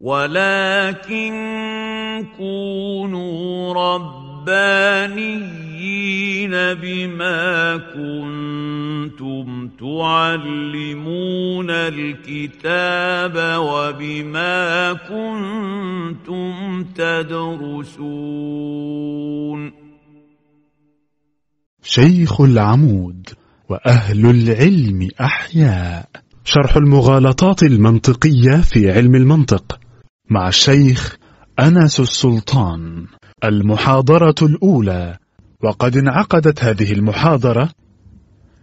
ولكن كونوا ربانيين بما كنتم تعلمون الكتاب وبما كنتم تدرسون شيخ العمود وأهل العلم أحياء. شرح المغالطات المنطقية في علم المنطق. مع الشيخ أنس السلطان. المحاضرة الأولى. وقد انعقدت هذه المحاضرة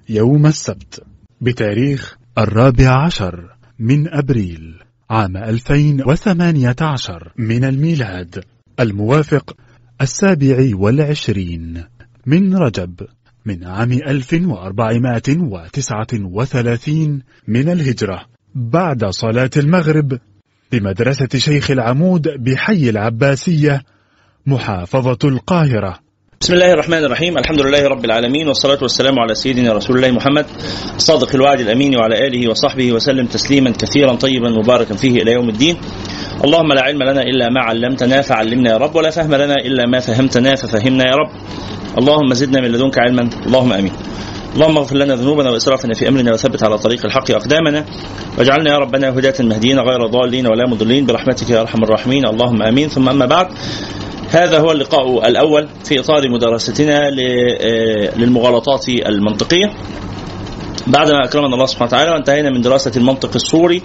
يوم السبت بتاريخ الرابع عشر من أبريل عام 2018 من الميلاد الموافق السابع والعشرين من رجب من عام 1439 من الهجرة بعد صلاة المغرب بمدرسة شيخ العمود بحي العباسية محافظة القاهرة. بسم الله الرحمن الرحيم. الحمد لله رب العالمين والصلاة والسلام على سيدنا رسول الله محمد الصادق الوعد الأمين وعلى آله وصحبه وسلم تسليما كثيرا طيبا مباركا فيه إلى يوم الدين. اللهم لا علم لنا إلا ما علمتنا فعلمنا يا رب ولا فهم لنا إلا ما فهمتنا ففهمنا يا رب. اللهم زدنا من لدنك علما اللهم آمين. اللهم اغفر لنا ذنوبنا وإسرافنا في أمرنا وثبت على طريق الحق أقدامنا. واجعلنا يا ربنا هداة مهديين غير ضالين ولا مضلين. برحمتك يا أرحم الراحمين. اللهم آمين. ثم أما بعد هذا هو اللقاء الأول في إطار مدرستنا للمغالطات المنطقية. بعدما أكرمنا الله سبحانه وتعالى وانتهينا من دراسة المنطق الصوري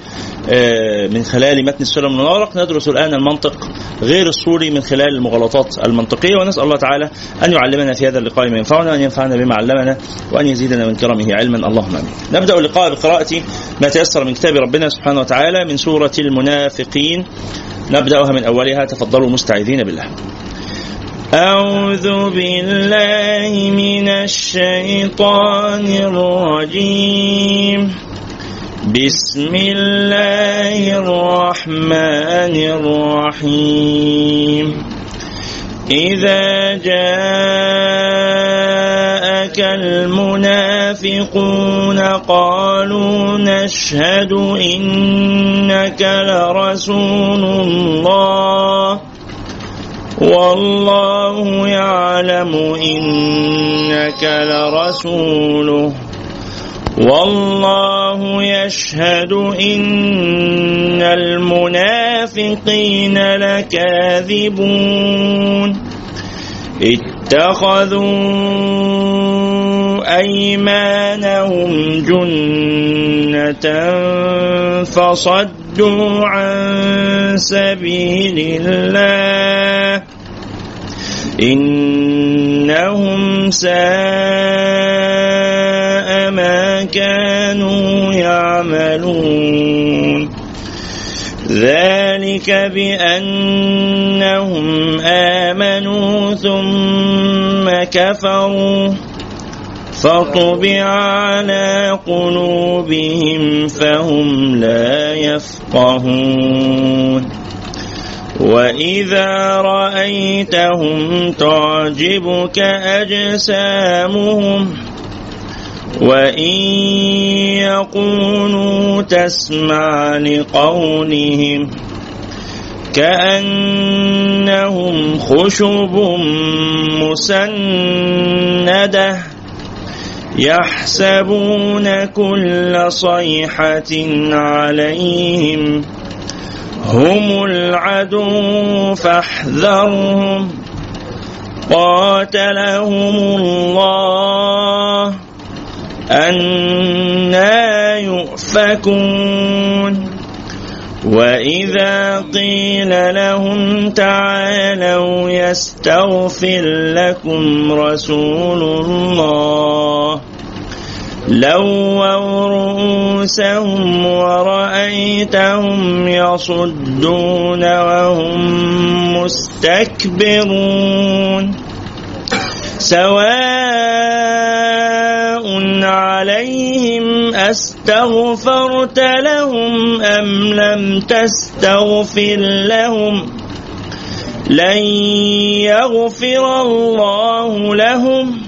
من خلال متن السلم المنورق ندرس الآن المنطق غير الصوري من خلال المغالطات المنطقية ونسأل الله تعالى أن يعلمنا في هذا اللقاء ما ينفعنا وأن ينفعنا بما علمنا وأن يزيدنا من كرمه علما اللهم آمين. نبدأ اللقاء بقراءة ما تيسر من كتاب ربنا سبحانه وتعالى من سورة المنافقين نبدأها من أولها تفضلوا مستعيذين بالله. أعوذ بالله من الشيطان الرجيم. بسم الله الرحمن الرحيم. إذا جاءك المنافقون قالوا نشهد إنك لرسول الله. والله يعلم إنك لرسوله. والله يشهد إن المنافقين لكاذبون. اتخذوا أيمانهم جنة فصدوا عن سبيل الله. إنهم ساء ما كانوا يعملون. ذلك بأنهم آمنوا ثم كفروا. فطبع على قلوبهم فهم لا يفقهون. وإذا رأيتهم تعجبك أجسامهم وإن يقولوا تسمع لقولهم كأنهم خشب مسنده يحسبون كل صيحة عليهم هم العدو فاحذرهم. قاتلهم الله. أنا يؤفكون. وإذا قيل لهم تعالوا يستغفر لكم رسول الله. لووا رؤوسهم ورأيتهم يصدون وهم مستكبرون. سواء عليهم أستغفرت لهم أم لم تستغفر لهم لن يغفر الله لهم.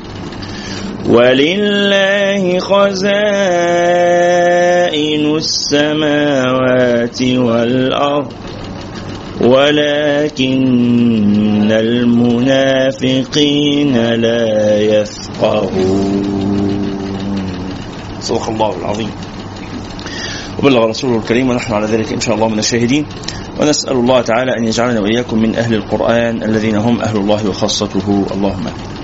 ولله خزائن السماوات والأرض ولكن المنافقين لا يفقهون. صدق الله العظيم. وبلغ رسوله الكريم ونحن على ذلك إن شاء الله من الشاهدين. ونسأل الله تعالى أن يجعلنا وإياكم من أهل القرآن الذين هم أهل الله وخاصته. اللهم آمين.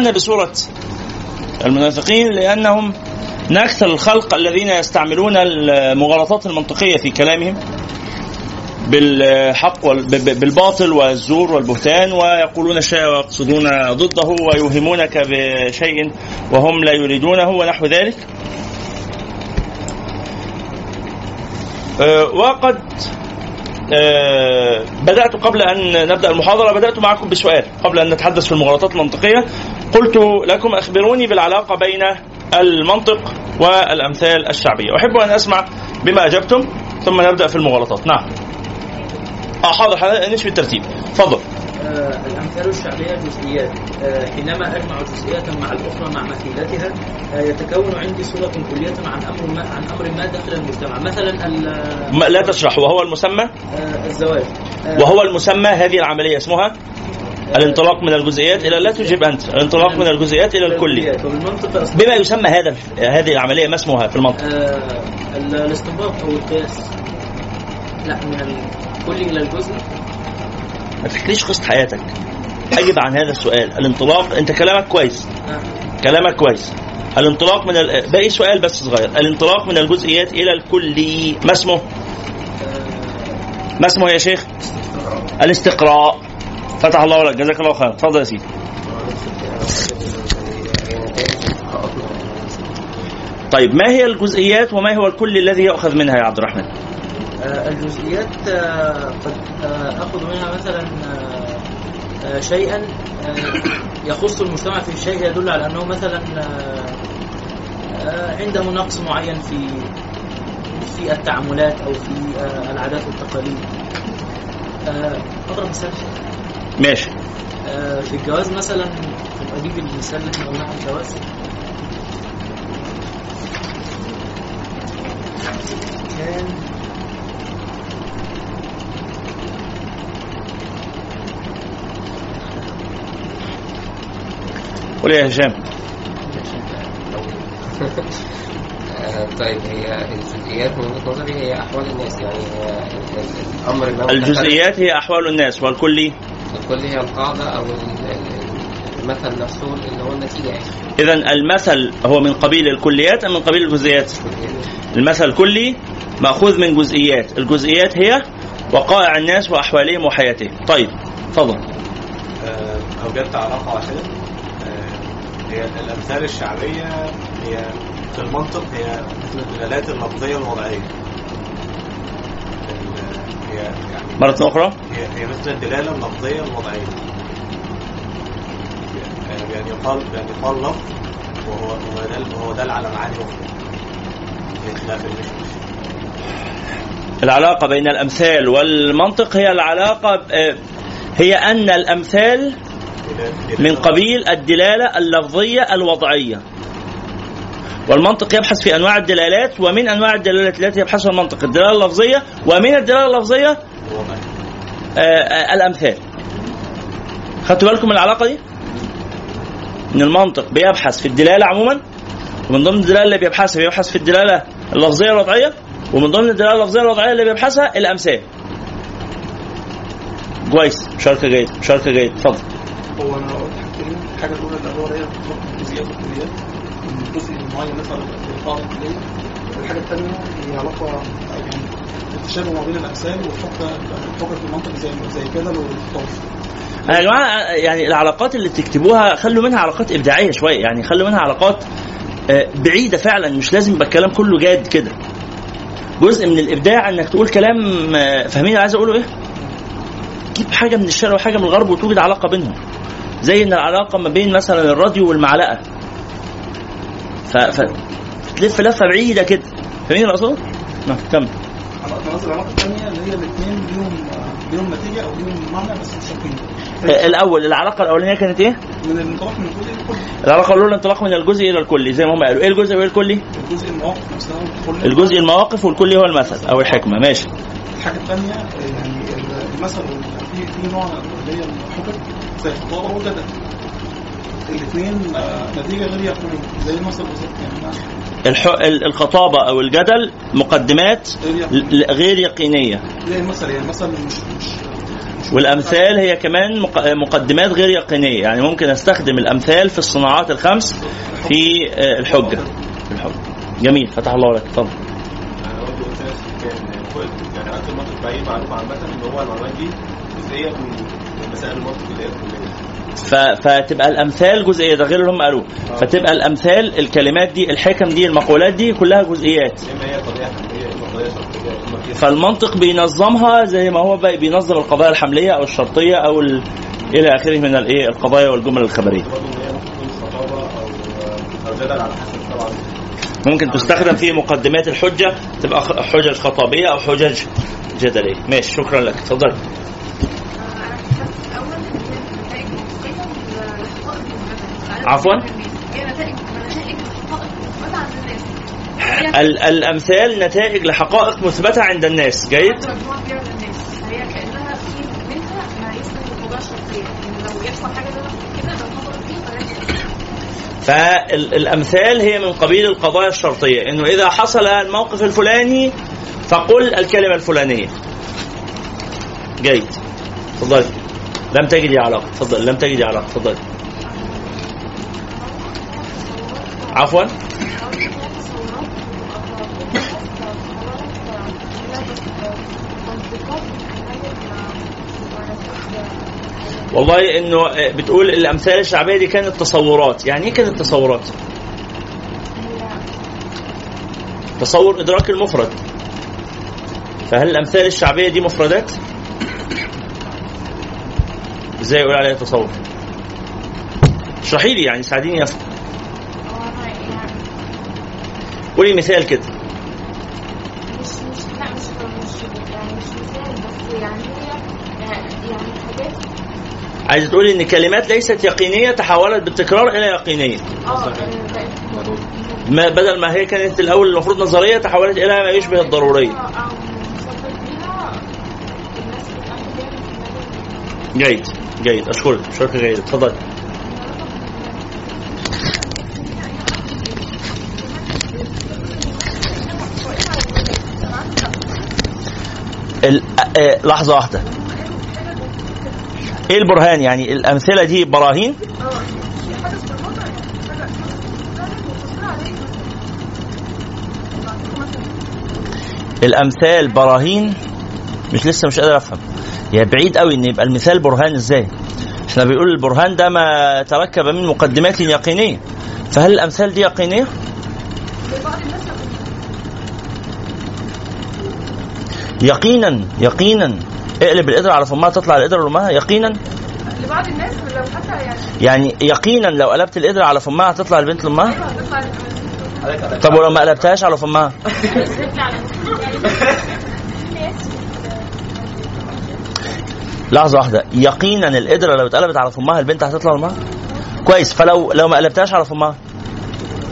بدأنا بسورة المنافقين لأنهم من أكثر الخلق الذين يستعملون المغالطات المنطقية في كلامهم بالحق بالباطل والزور والبهتان ويقولون الشيء ويقصدون ضده ويوهمونك بشيء وهم لا يريدونه ونحو ذلك. أه، وقد أه، بدأت قبل أن نبدأ المحاضرة بدأت معكم بسؤال قبل أن نتحدث في المغالطات المنطقية. قلت لكم أخبروني بالعلاقة بين المنطق والأمثال الشعبية. أحب أن أسمع بما أجبتم ثم نبدأ في المغالطات. نعم. آه حاضر نمشي بالترتيب. تفضل. آه الأمثال الشعبية جزئيات. آه حينما أجمع جزئيات مع الأخرى مع مثيلتها آه يتكون عندي صورة كلية عن أمر ما عن أمر ما داخل المجتمع. مثلا ما لا تشرح وهو المسمى؟ الزواج. وهو المسمى هذه العملية اسمها الانطلاق من الجزئيات إلى لا تجيب أنت. الانطلاق من الجزئيات إلى الكلي. بما يسمى هذا هذه العملية ما اسمها في المنطق؟ آه الاستنباط أو القياس. لا من الكلي إلى الجزء. ما تحكيليش قصة حياتك. أجب عن هذا السؤال. الانطلاق أنت كلامك كويس. آه. كلامك كويس. الانطلاق من ال... باقي سؤال بس صغير. الانطلاق من الجزئيات إلى الكلي ما اسمه؟ آه. ما اسمه يا شيخ؟ الاستقراء. فتح الله لك جزاك الله خير اتفضل يا سيدي طيب ما هي الجزئيات وما هو الكل الذي يؤخذ منها يا عبد الرحمن؟ آه الجزئيات آه قد آه آخذ منها مثلا شيئا يخص المجتمع في شيء يدل على أنه مثلا عنده نقص معين في في التعاملات أو في العادات والتقاليد. اضرب مثال ماشي. آه في الجواز مثلا أجيب المثال اللي إحنا قلناه عن الجواز. كان قول يا هشام. طيب هي الجزئيات من وجهة نظري هي أحوال الناس يعني الأمر الجزئيات هي أحوال الناس والكلي الكل هي القاعدة أو المثل نفسه اللي هو النتيجة يعني اذا المثل هو من قبيل الكليات أم من قبيل الجزئيات؟ المثل كلي مأخوذ من جزئيات، الجزئيات هي وقائع الناس وأحوالهم وحياتهم. طيب تفضل. اوجدت علاقه واحدة هي الأمثال الشعبية هي في المنطق هي مثل الدلالات اللفظيه الوضعية هي يعني مرة أخرى؟ هي, مثل الدلالة اللفظية الوضعية. يعني يقال يعني يقال لفظ وهو هو دل وهو دل على معاني بخلاف المشمش العلاقة بين الأمثال والمنطق هي العلاقة هي أن الأمثال من قبيل الدلالة اللفظية الوضعية. والمنطق يبحث في أنواع الدلالات ومن أنواع الدلالات التي يبحثها المنطق الدلالة اللفظية ومن الدلالة اللفظية آه الأمثال. خدتوا بالكم من العلاقة دي؟ إن المنطق بيبحث في الدلالة عموما ومن ضمن الدلالة اللي بيبحثها بيبحث في الدلالة اللفظية الوضعيه ومن ضمن الدلالة اللفظية الوضعيه اللي بيبحثها الأمثال. كويس. مشاركة جيد. مشاركة جيد. اتفضل. هو أنا الحاجة الأولى اللي هو الجزئيات والكليات من جزء معين مثلا في القاعده الكلية. الحاجة الثانية هي علاقة يعني التشابه ما بين الامثال والحجه الحجه في المنطق زي زي الجدل والخطاب يا جماعة يعني العلاقات اللي تكتبوها خلوا منها علاقات إبداعية شوية. يعني خلوا منها علاقات آه، بعيدة فعلا. مش لازم يبقى الكلام كله جاد كده. جزء من الإبداع إنك تقول كلام آه، فاهمين عايز أقوله إيه؟ جيب حاجة من الشرق وحاجة من الغرب وتوجد علاقة بينهم. زي إن العلاقة ما بين مثلا الراديو والمعلقة. ف... ف... تلف لفه بعيدة كده. فاهمين الاقصد؟ نعم كمل. العلاقة الثانية اللي هي الاثنين ليهم ليهم نتيجه أو ليهم معنى بس مشتركين آه، الأول العلاقة الأولانية كانت إيه؟ من الانطلاق من الجزء الكلي. العلاقة الأولى الانطلاق من الجزء إلى الكلي زي ما هم قالوا. إيه الجزء وإيه الكلي؟ الجزء المواقف نفسها الجزء المواقف والكلي هو المثل أو الحكمة. ماشي. الحاجة الثانية يعني المثل في في نوع اللي هي الحجج زي الخطابة والجدل. الاثنين نتيجة غير يقينيه زي المثل بالظبط يعني الح... ال- الخطابة أو الجدل مقدمات غير يقينية. زي المثل يعني مثل مش مش والأمثال هي كمان مق- مقدمات غير يقينية. يعني ممكن أستخدم الأمثال في الصناعات الخمس في آه، الحجة. الحجة. جميل. فتح الله لك. اتفضل. يعني قد المنطق باي معلومة عامة إن هو المعلومات دي جزئية من مسائل المنطق اللي هي. فتبقى الأمثال جزئيه ده غير اللي هم قالوه. فتبقى الأمثال الكلمات دي الحكم دي المقولات دي كلها جزئيات. فالمنطق بينظمها زي ما هو بينظم القضايا الحملية أو الشرطية أو ال... إلى آخره من الايه القضايا والجمل الخبرية. ممكن تستخدم في مقدمات الحجة تبقى حجج خطابية أو حجج جدلية. ماشي شكرا لك. اتفضل عفواً؟ ال- الأمثال نتائج لحقائق مثبتة عند الناس. جيد؟ فالأمثال هي من قبيل القضايا الشرطية. إنه إذا حصل الموقف الفلاني فقل الكلمة الفلانية. جيد. تفضل. لم تجدي علاقة. تفضل. لم تجدي علاقة. تفضل. عفوا. والله إنه بتقول الأمثال الشعبية دي كانت تصورات. يعني إيه كانت تصورات؟ تصور إدراك المفرد. فهل الأمثال الشعبية دي مفردات؟ إزاي يقول عليها تصور؟ اشرحي لي يعني ساعديني أفهم. قولي مثال كده. مش مش لا مش مش يعني مش مثال بس يعني هي يعني حاجات عايزة تقولي إن كلمات ليست يقينية تحولت بالتكرار إلى يقينية. آه بقت ما بدل ما هي كانت الأول المفروض نظرية تحولت إلى ما يشبه الضرورية. بتعمل بيها. جيد جيد. أشكرك أشكرك جيد. اتفضل. ال... آه، لحظة واحدة. إيه البرهان يعني؟ الأمثلة دي براهين؟ الأمثال براهين؟ مش لسه مش قادر أفهم. يا بعيد قوي إن يبقى المثال برهان إزاي؟ إحنا بيقول البرهان ده ما تركب من مقدمات يقينية. فهل الأمثال دي يقينية. يقينا يقينا. اقلب القدرة على فمها تطلع القدرة لأمها يقينا. لبعض الناس لو حتى يعني يعني يقينا لو قلبت القدرة على فمها هتطلع البنت هتطلع طب ولو ما قلبتهاش على فمها لحظة واحدة. يقينا القدرة لو اتقلبت على فمها البنت هتطلع لأمها؟ كويس. فلو لو ما قلبتهاش على فمها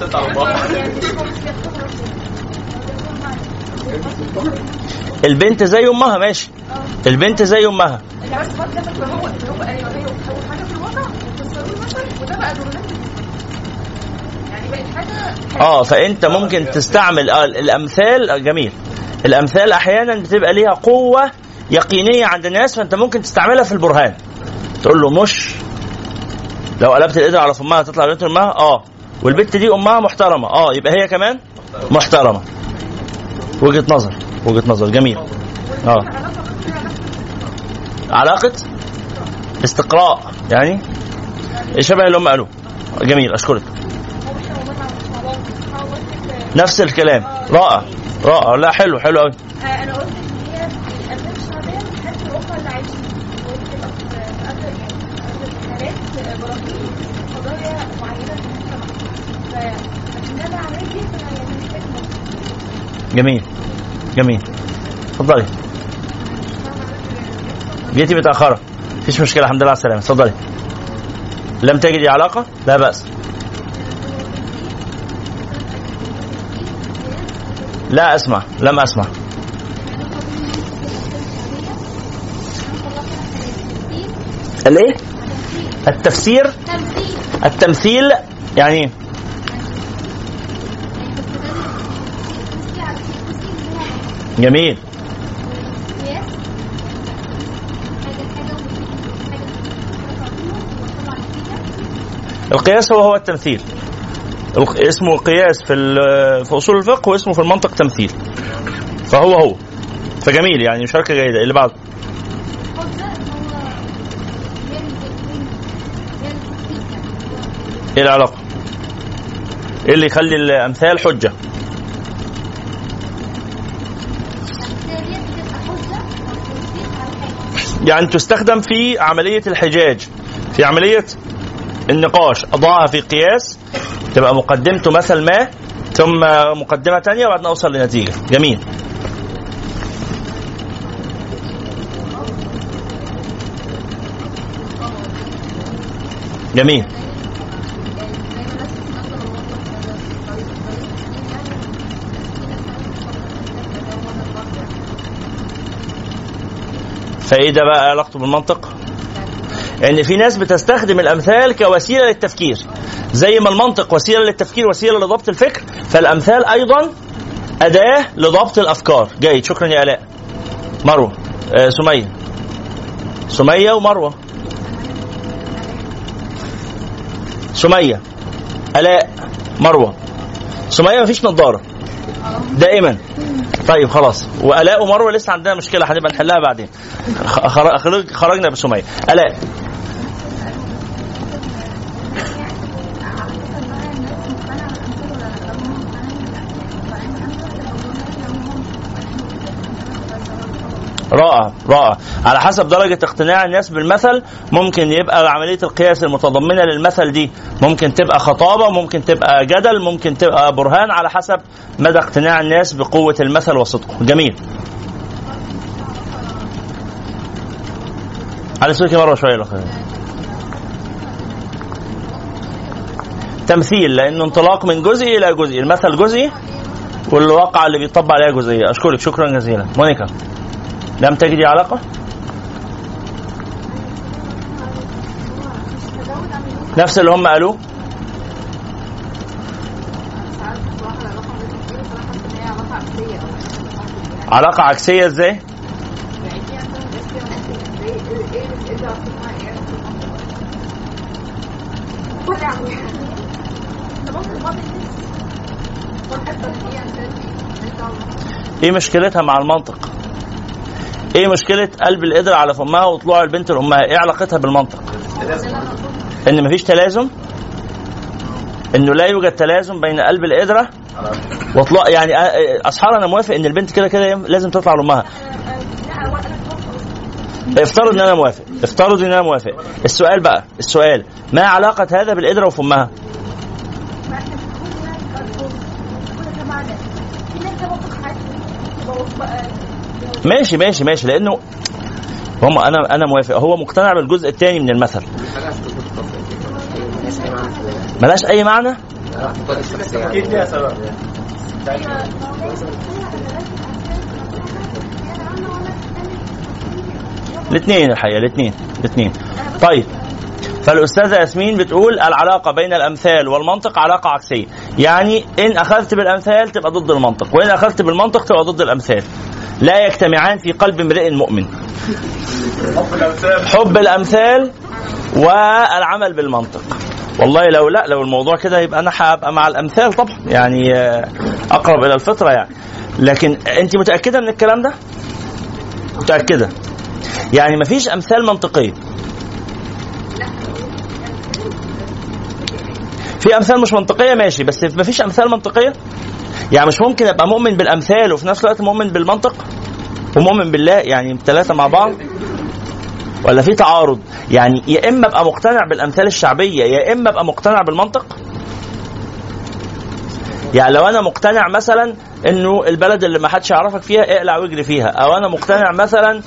البنت زي أمها ماشي. البنت زي أمها. يعني يعني آه فأنت ممكن تستعمل آه الأمثال آه، جميل. الأمثال أحيانا بتبقى ليها قوة يقينية عند الناس فأنت ممكن تستعملها في البرهان. تقول له مش. لو قلبت القدر على فمها تطلع بنت امها آه. والبت دي أمها محترمة. آه يبقى هي كمان محترمة. وجهة نظر. وجهة نظر. جميل. آه. علاقة استقراء يعني؟ شبه اللي هم قالوه. جميل أشكرك. نفس الكلام. رائع رائع. لا حلو حلو قوي أنا قلت جميل. جميل. اتفضلي جيتي متأخرة. مفيش مشكلة الحمد لله على السلامة. اتفضلي لم تجدي علاقة؟ لا بأس. لا أسمع لم أسمع. الإيه؟ التفسير؟ التمثيل يعني جميل. القياس هو هو التمثيل اسمه قياس في في أصول الفقه واسمه في المنطق تمثيل. فهو هو. فجميل يعني مشاركه جيدة. اللي بعده إيه العلاقة؟ إيه اللي يخلي الأمثال حجة؟ يعني تستخدم في عملية الحجاج في عملية النقاش أضعها في قياس تبقى مقدمته مثل ما ثم مقدمة ثانية وبعدين أوصل لنتيجة. جميل. جميل. فايه ده بقى علاقته بالمنطق؟ ان في ناس بتستخدم الأمثال كوسيلة للتفكير. زي ما المنطق وسيلة للتفكير وسيلة لضبط الفكر فالأمثال أيضا أداة لضبط الأفكار. جيد. شكرا يا آلاء. مروة. آه سمية. سمية ومروة. سمية. آلاء مروة. سمية مفيش نظارة. دائما. طيب خلاص. وألاء ومروة لسه عندنا مشكلة هنبقى نحلها بعدين. خر- خرج- خرجنا بسمية. ألاء. رائع رائع. على حسب درجة اقتناع الناس بالمثل ممكن يبقى عملية القياس المتضمنة للمثل دي. ممكن تبقى خطابة ممكن تبقى جدل ممكن تبقى برهان على حسب مدى اقتناع الناس بقوة المثل وصدقه. جميل. على سوكي مرة شوية الأخير تمثيل لأنه انطلاق من جزئي إلى جزئي المثل جزئي والواقع اللي بيطبق عليها جزئية. أشكرك شكرا جزيلا. مونيكا. لم تجدي علاقة؟ نفس اللي هم قالوه علاقة عكسية إزاي؟ إيه مشكلتها مع المنطق؟ إيه مشكلة قلب القدر على فمها وطلوع البنت لأمها؟ إيه علاقتها بالمنطق؟ إن مفيش تلازم إنه لا يوجد تلازم بين قلب القدرة واطلاق يعني اصحاب أنا موافق إن البنت كده كده لازم تطلع لأمها افترض إن أنا موافق افترض إن أنا موافق السؤال بقى السؤال ما علاقة هذا بالقدرة وفمها؟ ماشي ماشي ماشي. لأنه هم أنا أنا موافق. هو مقتنع بالجزء الثاني من المثل. ملهاش أي معنى؟ الاثنين الحقيقة الاثنين الاثنين. طيب. فالأستاذة ياسمين بتقول العلاقة بين الأمثال والمنطق علاقة عكسية. يعني إن أخذت بالأمثال تبقى ضد المنطق وإن أخذت بالمنطق تبقى ضد الأمثال. لا يجتمعان في قلب امرئ مؤمن. حب الأمثال حب الامثال والعمل بالمنطق. والله لو لا لو الموضوع كده يبقى أنا هبقى مع الأمثال طبعا يعني آه، أقرب إلى الفطرة يعني. لكن أنت متأكدة من الكلام ده؟ متأكدة. يعني مفيش أمثال منطقية. في أمثال مش منطقية ماشي بس مفيش أمثال منطقية؟ يعني مش ممكن أبقى مؤمن بالأمثال وفي نفس الوقت مؤمن بالمنطق ومؤمن بالله يعني ثلاثة مع بعض؟ ولا في تعارض؟ يعني يا إما أبقى مقتنع بالأمثال الشعبية يا إما أبقى مقتنع بالمنطق؟ يعني لو أنا مقتنع مثلا إنه البلد اللي ما حدش يعرفك فيها اقلع واجري فيها أو أنا مقتنع مثلا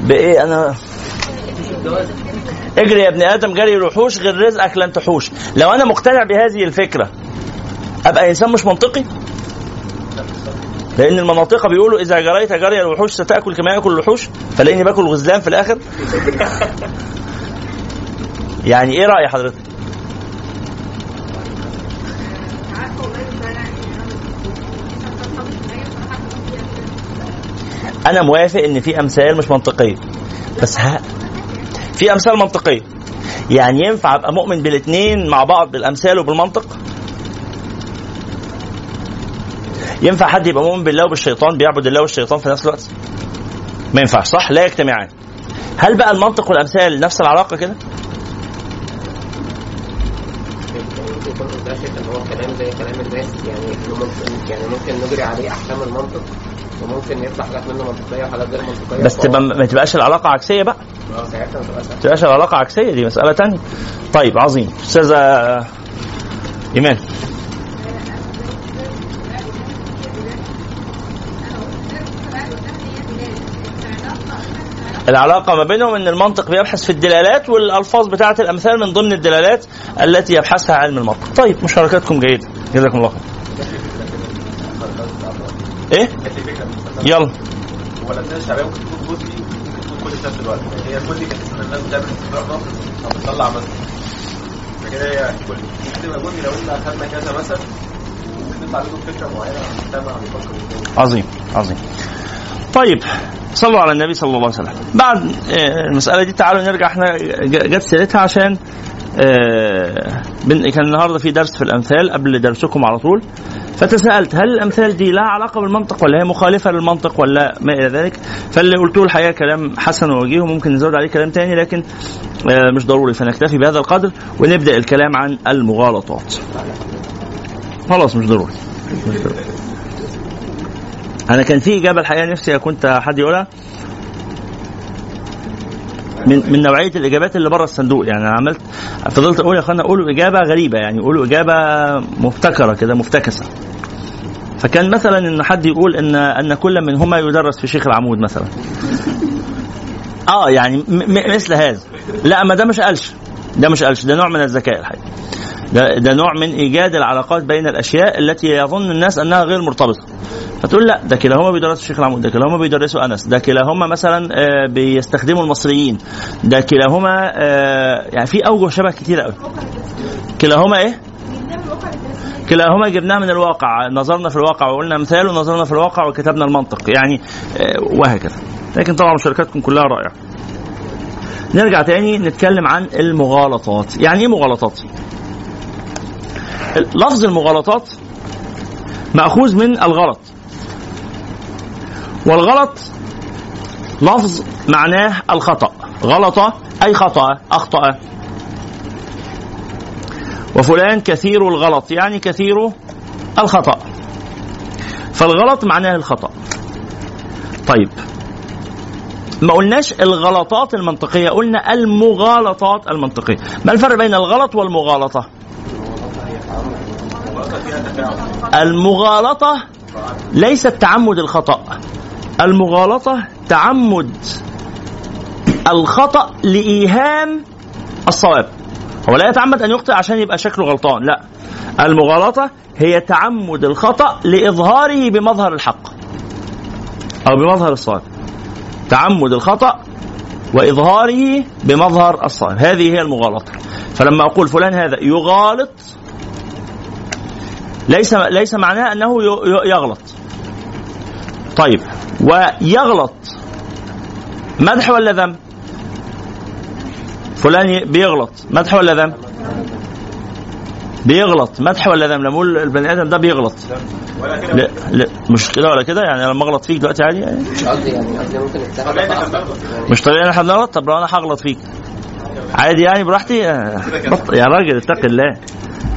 بإيه؟ أنا اجري يا ابن آدم جري الوحوش غير رزقك لن تحوش. لو أنا مقتنع بهذه الفكرة أبقى إنسان مش منطقي؟ لأن المناطق بيقولوا إذا جريت جري الوحوش ستأكل كما يأكل الوحوش فلاقيني باكل غزلان في الآخر. يعني إيه رأي حضرتك؟ أنا موافق إن في أمثال مش منطقية بس ها في أمثال منطقية. يعني ينفع أبقى مؤمن بالاثنين مع بعض بالأمثال وبالمنطق؟ ينفع حد يبقى مؤمن بالله وبالشيطان بيعبد الله والشيطان في نفس الوقت؟ ما ينفعش صح؟ لا يجتمعان هل بقى المنطق والأمثال نفس العلاقة كده؟ ده إن هو كلام زي كلام الناس يعني يعني ممكن نجري عليه أحكام المنطق؟ وممكن يطلع حاجات منه منطقية وحاجات غير منطقية. بس تبقى ما تبقاش العلاقة عكسية بقى. آه ساعتها ما تبقاش العلاقة عكسية دي مسألة تانية. طيب عظيم. أستاذة إيمان. العلاقة ما بينهم إن المنطق بيبحث في الدلالات والألفاظ بتاعة الأمثال من ضمن الدلالات التي يبحثها علم المنطق. طيب مشاركاتكم جيدة. جزاكم الله خير. إيه؟ يلا. الشعبيه ممكن تكون تكون كل هي ان الناس بتعمل أو بتطلع مثلا فكده هي لو اخذنا كذا مثلا ممكن نطلع منه فكره معينه المجتمع بيفكر عظيم عظيم. طيب صلوا على النبي صلى الله عليه وسلم. بعد آه، المسألة دي تعالوا نرجع إحنا جت سيرتها عشان كان النهارده في درس في الأمثال قبل درسكم على طول. فتساءلت هل الأمثال دي لها علاقة بالمنطق ولا هي مخالفة للمنطق ولا ما إلى ذلك؟ فاللي قلته الحقيقة كلام حسن ووجيه وممكن نزود عليه كلام تاني لكن آه، مش ضروري. فنكتفي بهذا القدر ونبدأ الكلام عن المغالطات. خلاص مش ضروري. مش ضروري. أنا كان في إجابة الحقيقة نفسي كنت حد يقولها. من من نوعية الإجابات اللي بره الصندوق. يعني أنا عملت فضلت أقول يا أخوانا قولوا إجابة غريبة يعني قولوا إجابة مبتكرة كده مفتكسة. فكان مثلا إن حد يقول ان إن كل منهما يدرس في شيخ العمود مثلا. آه يعني مثل هذا. لا ما ده مش قالش ده مش قالش ده نوع من الذكاء الحقيقة ده, ده نوع من إيجاد العلاقات بين الأشياء التي يظن الناس أنها غير مرتبطة. فتقول لا ده كلاهما بيدرسوا الشيخ العمود ده كلاهما بيدرسوا أنس ده كلاهما مثلا آه، بيستخدموا المصريين ده كلاهما آه، يعني في أوجه شبه كتير قوي. كلاهما إيه؟ كلاهما جبناه من الواقع نظرنا في الواقع وقلنا مثال ونظرنا في الواقع وكتبنا المنطق. يعني آه، وهكذا. لكن طبعا مشاركاتكم كلها رائعة. نرجع تاني نتكلم عن المغالطات. يعني إيه مغالطات؟ لفظ المغالطات مأخوذ من الغلط. والغلط لفظ معناه الخطأ. غلط أي خطأ أخطأ. وفلان كثير الغلط يعني كثير الخطأ. فالغلط معناه الخطأ. طيب. ما قلناش الغلطات المنطقية قلنا المغالطات المنطقية. ما الفرق بين الغلط والمغالطة؟ المغالطة ليست تعمد الخطأ. المغالطة تعمد الخطأ لإيهام الصواب. هو لا يتعمد أن يخطئ عشان يبقى شكله غلطان لا. المغالطة هي تعمد الخطأ لإظهاره بمظهر الحق أو بمظهر الصواب. تعمد الخطأ وإظهاره بمظهر الصواب. هذه هي المغالطة. فلما أقول فلان هذا يغالط ليس ليس معناه أنه ي- ي- يغلط. طيب ويغلط. مدح ولا ذم؟ فلان بيغلط. مدح ولا ذم؟ بيغلط. مدح ولا ذم؟ لما أقول البني آدم ده بيغلط. ولا كده لا لا مش كده ولا كده؟ يعني لما أغلط فيك دلوقتي عادي يعني؟ مش قصدي يعني قصدي ممكن يتاخد طبيعي إحنا خطأ. بنغلط. مش طبيعي إن إحنا بنغلط؟ طب لو أنا هغلط فيك. عادي يعني براحتي. آه، بط- يا راجل اتق الله.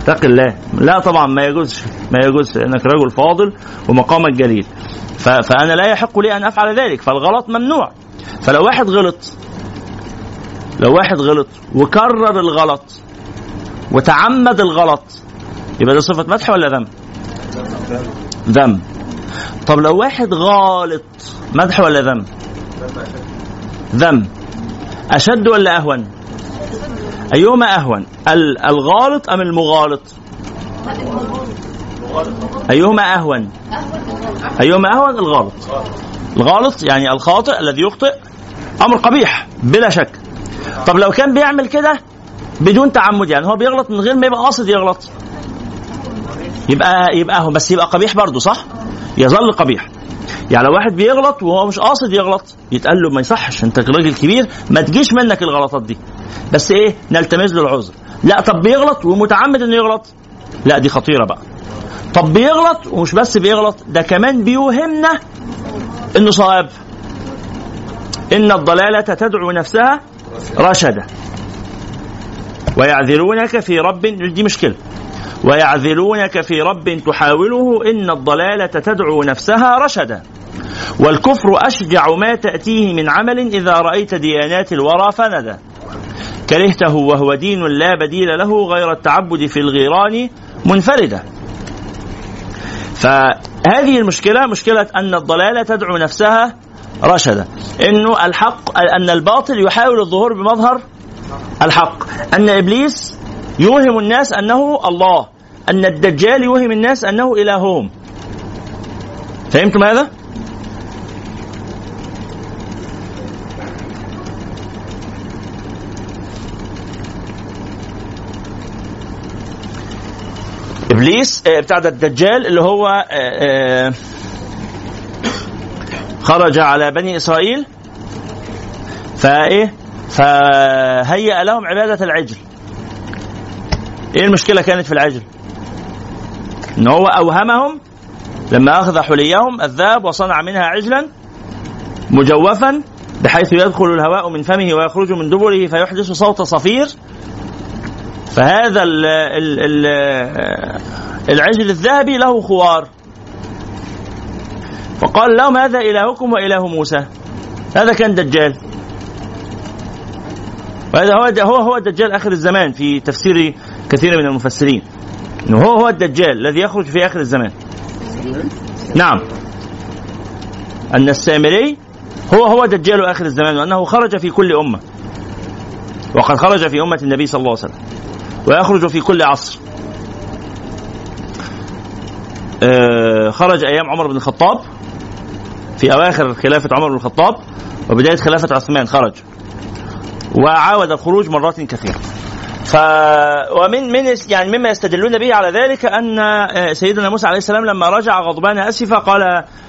اتق الله لا طبعا ما يجوزش ما يجوز إنك رجل فاضل ومقامك جليل فأنا لا يحق لي أن أفعل ذلك فالغلط ممنوع فلو واحد غلط لو واحد غلط وكرر الغلط وتعمد الغلط يبقى ده صفة مدح ولا ذم؟ ذم طب لو واحد غالط مدح ولا ذم؟ ذم أشد ولا أهون؟ أيهما أهون؟ ال- الغالط أم المغالط؟ أيهما أهون؟ أيهما أهون؟ الغالط الغالط يعني الخاطئ الذي يخطئ أمر قبيح بلا شك طب لو كان بيعمل كده بدون تعمد يعني هو بيغلط من غير ما يبقى قاصد يغلط يبقى يبقى هو بس يبقى قبيح برضه صح؟ يظل قبيح يعني لو واحد بيغلط وهو مش قاصد يغلط يتقال له ما يصحش انت راجل كبير ما تجيش منك الغلطات دي. بس إيه؟ نلتمس له العذر. لا طب بيغلط ومتعمد انه يغلط؟ لا دي خطيرة بقى. طب بيغلط ومش بس بيغلط ده كمان بيوهمنا إنه صواب إن الضلالة تدعو نفسها رشدا ويعذرونك في رب دي مشكلة. ويعذلونك في رب تحاوله إن الضلالة تدعو نفسها رشدا. والكفر أشجع ما تأتيه من عمل إذا رأيت ديانات الورى فندا. كرهته وهو دين لا بديل له غير التعبد في الغيران منفردا. فهذه المشكلة مشكلة أن الضلالة تدعو نفسها رشدا. إنه الحق أن الباطل يحاول الظهور بمظهر الحق. أن إبليس يوهم الناس أنه الله. أن الدجال يوهم الناس أنه إلههم. فهمتم هذا؟ إبليس آه، بتاع ده الدجال اللي هو آه، آه، خرج على بني إسرائيل فإيه؟ فهيأ لهم عبادة العجل. إيه المشكلة كانت في العجل؟ إن هو أوهمهم لما أخذ حليهم الذهب وصنع منها عجلا مجوفا بحيث يدخل الهواء من فمه ويخرج من دبره فيحدث صوت صفير. فهذا ال ال ال العجل الذهبي له خوار. فقال لهم هذا إلهكم وإله موسى. هذا كان دجال. وهذا هو هو هو دجال آخر الزمان في تفسير كثير من المفسرين. إنه هو هو الدجال الذي يخرج في آخر الزمان. نعم. أن السامري هو هو دجال آخر الزمان وأنه خرج في كل أمة. وقد خرج في أمة النبي صلى الله عليه وسلم. ويخرج في كل عصر. آه، خرج أيام عمر بن الخطاب. في أواخر خلافة عمر بن الخطاب. وبداية خلافة عثمان خرج. وعاود الخروج مرات كثيرة. ف ومن من يعني مما يستدلون به على ذلك أن آه، سيدنا موسى عليه السلام لما رجع غضبان آسفا قال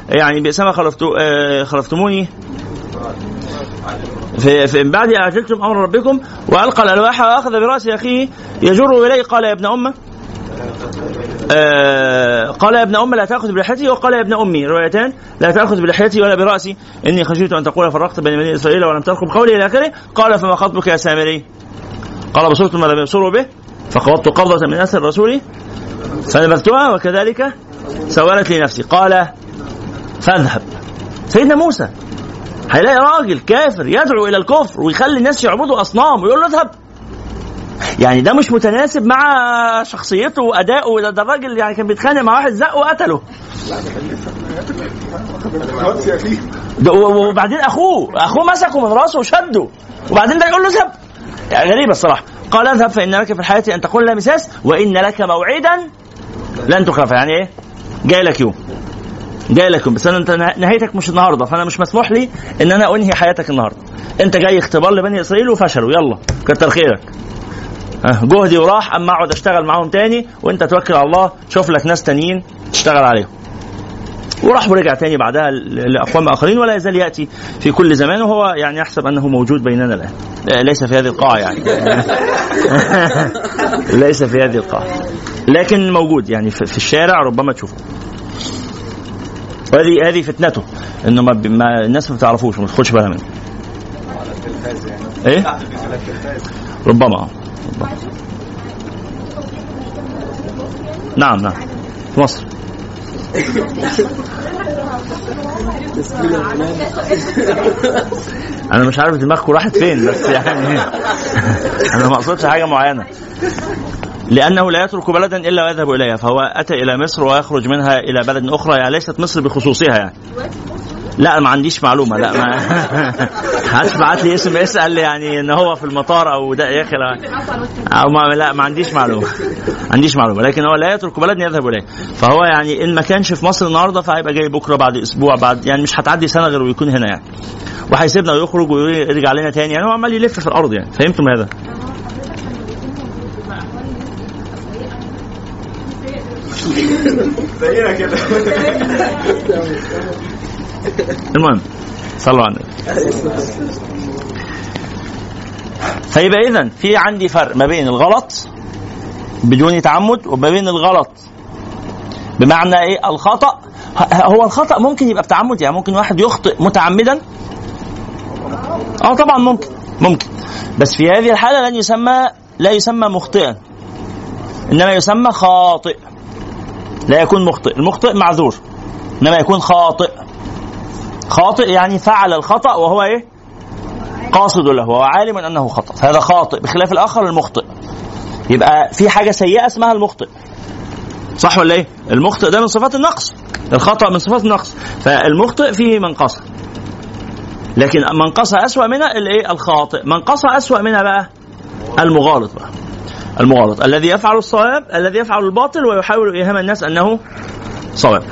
يعني بئس ما خلفت آه، خلفتموني. في, في بعد اعجلتم أمر ربكم وألقى الألواح وأخذ برأس أخيه يجر إليه. قال يا ابن أمة آه قال يا ابن أم لا تأخذ بلحيتي. وقال يا ابن أمي روايتان لا تأخذ بلحيتي ولا برأسي. إني خشيت أن تقول فرقت بين بني إسرائيل ولم ترقب قولي إلى آخره. قال فما خطبك يا سامري؟ قال بصرت ما لم يبصروا به؟ فقبضت قبضة من أثر رسولي فنبذتها وكذلك سولت لي نفسي قال فاذهب. سيدنا موسى. هيلاقي راجل كافر يدعو إلى الكفر ويخلي الناس يعبدوا أصنام ويقول له اذهب. يعني ده مش متناسب مع شخصيته وادائه ده, ده الراجل يعني كان بيتخانق مع واحد زقه وقتله. وبعدين أخوه أخوه مسكه من راسه وشده. وبعدين ده يقول له اذهب. غريبة الصراحة. قال اذهب فإن لك في الحياة أن تقول لا مساس وإن لك موعدا لن تخلفه. يعني إيه؟ جاي لك يوم. جاي لكم بس أنا أنت نهايتك مش النهارده فأنا مش مسموح لي إن أنا أنهي حياتك النهارده. أنت جاي اختبار لبني إسرائيل وفشلوا. يلا كتر خيرك. جهدي وراح أما أقعد أشتغل معاهم تاني وأنت توكل على الله. شوف لك ناس تانيين تشتغل عليهم. وراح ورجع تاني بعدها لأقوام آخرين ولا يزال يأتي في كل زمان وهو يعني يحسب أنه موجود بيننا الآن. آه، ليس في هذه القاعة يعني. ليس في هذه القاعة. لكن موجود يعني في الشارع ربما تشوفه. وهذه هذه فتنته إنه ما, ما الناس ما بتعرفوش وما تاخدش بالها منه. إيه؟ ربما. ربما. نعم نعم. في مصر. أنا مش عارف دماغكم راحت فين بس يعني أنا ما أقصدش حاجة معينة. لأنه لا يترك بلدا إلا ويذهب إليها فهو أتى إلى مصر ويخرج منها إلى بلد أخرى يعني ليست مصر بخصوصها يعني. لا ما عنديش معلومة لا ما حدش بعت لي اسم اس قال لي يعني إن هو في المطار أو ده يا أخي لا. أو ما لا ما عنديش معلومة ما عنديش معلومة لكن هو لا يترك بلد يذهب إليه. فهو يعني إن ما كانش في مصر النهارده فهيبقى جاي بكرة بعد أسبوع بعد يعني مش هتعدي سنة غير ويكون هنا يعني. وهيسيبنا ويخرج ويرجع لنا تاني يعني هو عمال يلف في الأرض يعني. فهمتم هذا؟ زينا كده. المهم صلوا على النبي. فيبقى اذا في عندي فرق ما بين الغلط بدون تعمد وما بين الغلط. بمعنى إيه؟ الخطأ. هو الخطأ ممكن يبقى بتعمد يعني ممكن واحد يخطئ متعمدا. آه طبعا ممكن ممكن. بس في هذه الحالة لن يسمى لا يسمى مخطئا. إنما يسمى خاطئ. لا يكون مخطئ. المخطئ معذور. إنما يكون خاطئ. خاطئ يعني فعل الخطأ وهو إيه؟ قاصد له وهو عالم أنه خطأ. هذا خاطئ بخلاف الآخر المخطئ. يبقى في حاجة سيئة اسمها المخطئ. صح ولا إيه؟ المخطئ ده من صفات النقص. الخطأ من صفات النقص. فالمخطئ فيه منقصة لكن منقصة أسوأ منها الإيه؟ الخاطئ. منقصة أسوأ منها بقى المغالط بقى. المغالط. الذي يفعل الصواب الذي يفعل الباطل ويحاول إيهام الناس أنه صواب.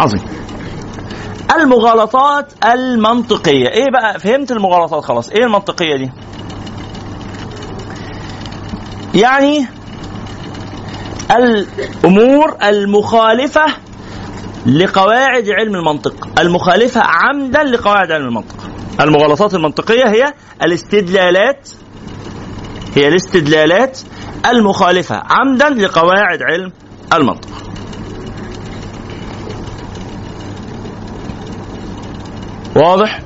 عظيم. المغالطات المنطقية. إيه بقى؟ فهمت المغالطات خلاص. إيه المنطقية دي؟ يعني الأمور المخالفة لقواعد علم المنطق. المخالفة عمدا لقواعد علم المنطق. المغالطات المنطقية هي الاستدلالات هي الاستدلالات المخالفة عمدا لقواعد علم المنطق. واضح؟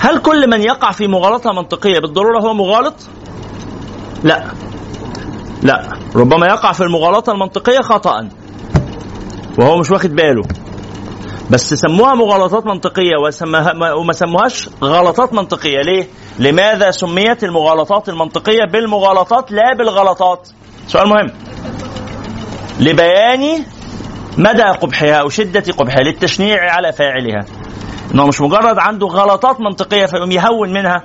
هل كل من يقع في مغالطة منطقية بالضرورة هو مغالط؟ لا. لا. ربما يقع في المغالطة المنطقية خطأ. وهو مش واخد باله. بس سموها مغالطات منطقية وما سموهاش غلطات منطقية. ليه؟ لماذا سميت المغالطات المنطقية بالمغالطات لا بالغلطات؟ سؤال مهم. لبيان مدى قبحها أو شدة قبحها للتشنيع على فاعلها. إنه مش مجرد عنده غلطات منطقية فيقوم يهون منها.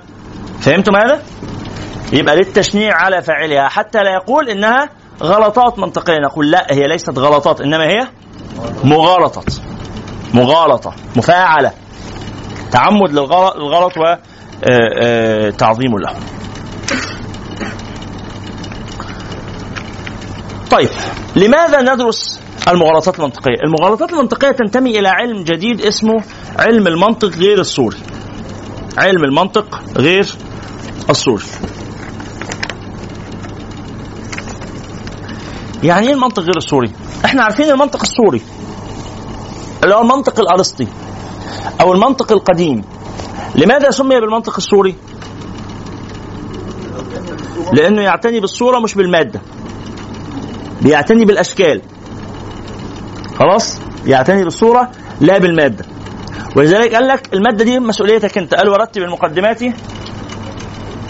فهمتم هذا؟ يبقى للتشنيع على فاعلها. حتى لا يقول إنها غلطات منطقية. نقول لا هي ليست غلطات إنما هي مغالطة. مغالطة. مفاعلة. تعمد للغلط وتعظيم له. طيب لماذا ندرس المغالطات المنطقية؟ المغالطات المنطقية تنتمي إلى علم جديد اسمه علم المنطق غير الصوري. علم المنطق غير الصوري. يعني إيه المنطق غير الصوري؟ إحنا عارفين المنطق الصوري اللي هو المنطق الأرسطي أو المنطق القديم. لماذا سمي بالمنطق الصوري؟ لأنه يعتني بالصورة مش بالمادة. بيعتني بالأشكال خلاص؟ يعتني بالصورة لا بالمادة. ولذلك قال لك المادة دي مسؤوليتك انت. قال ورتب المقدمات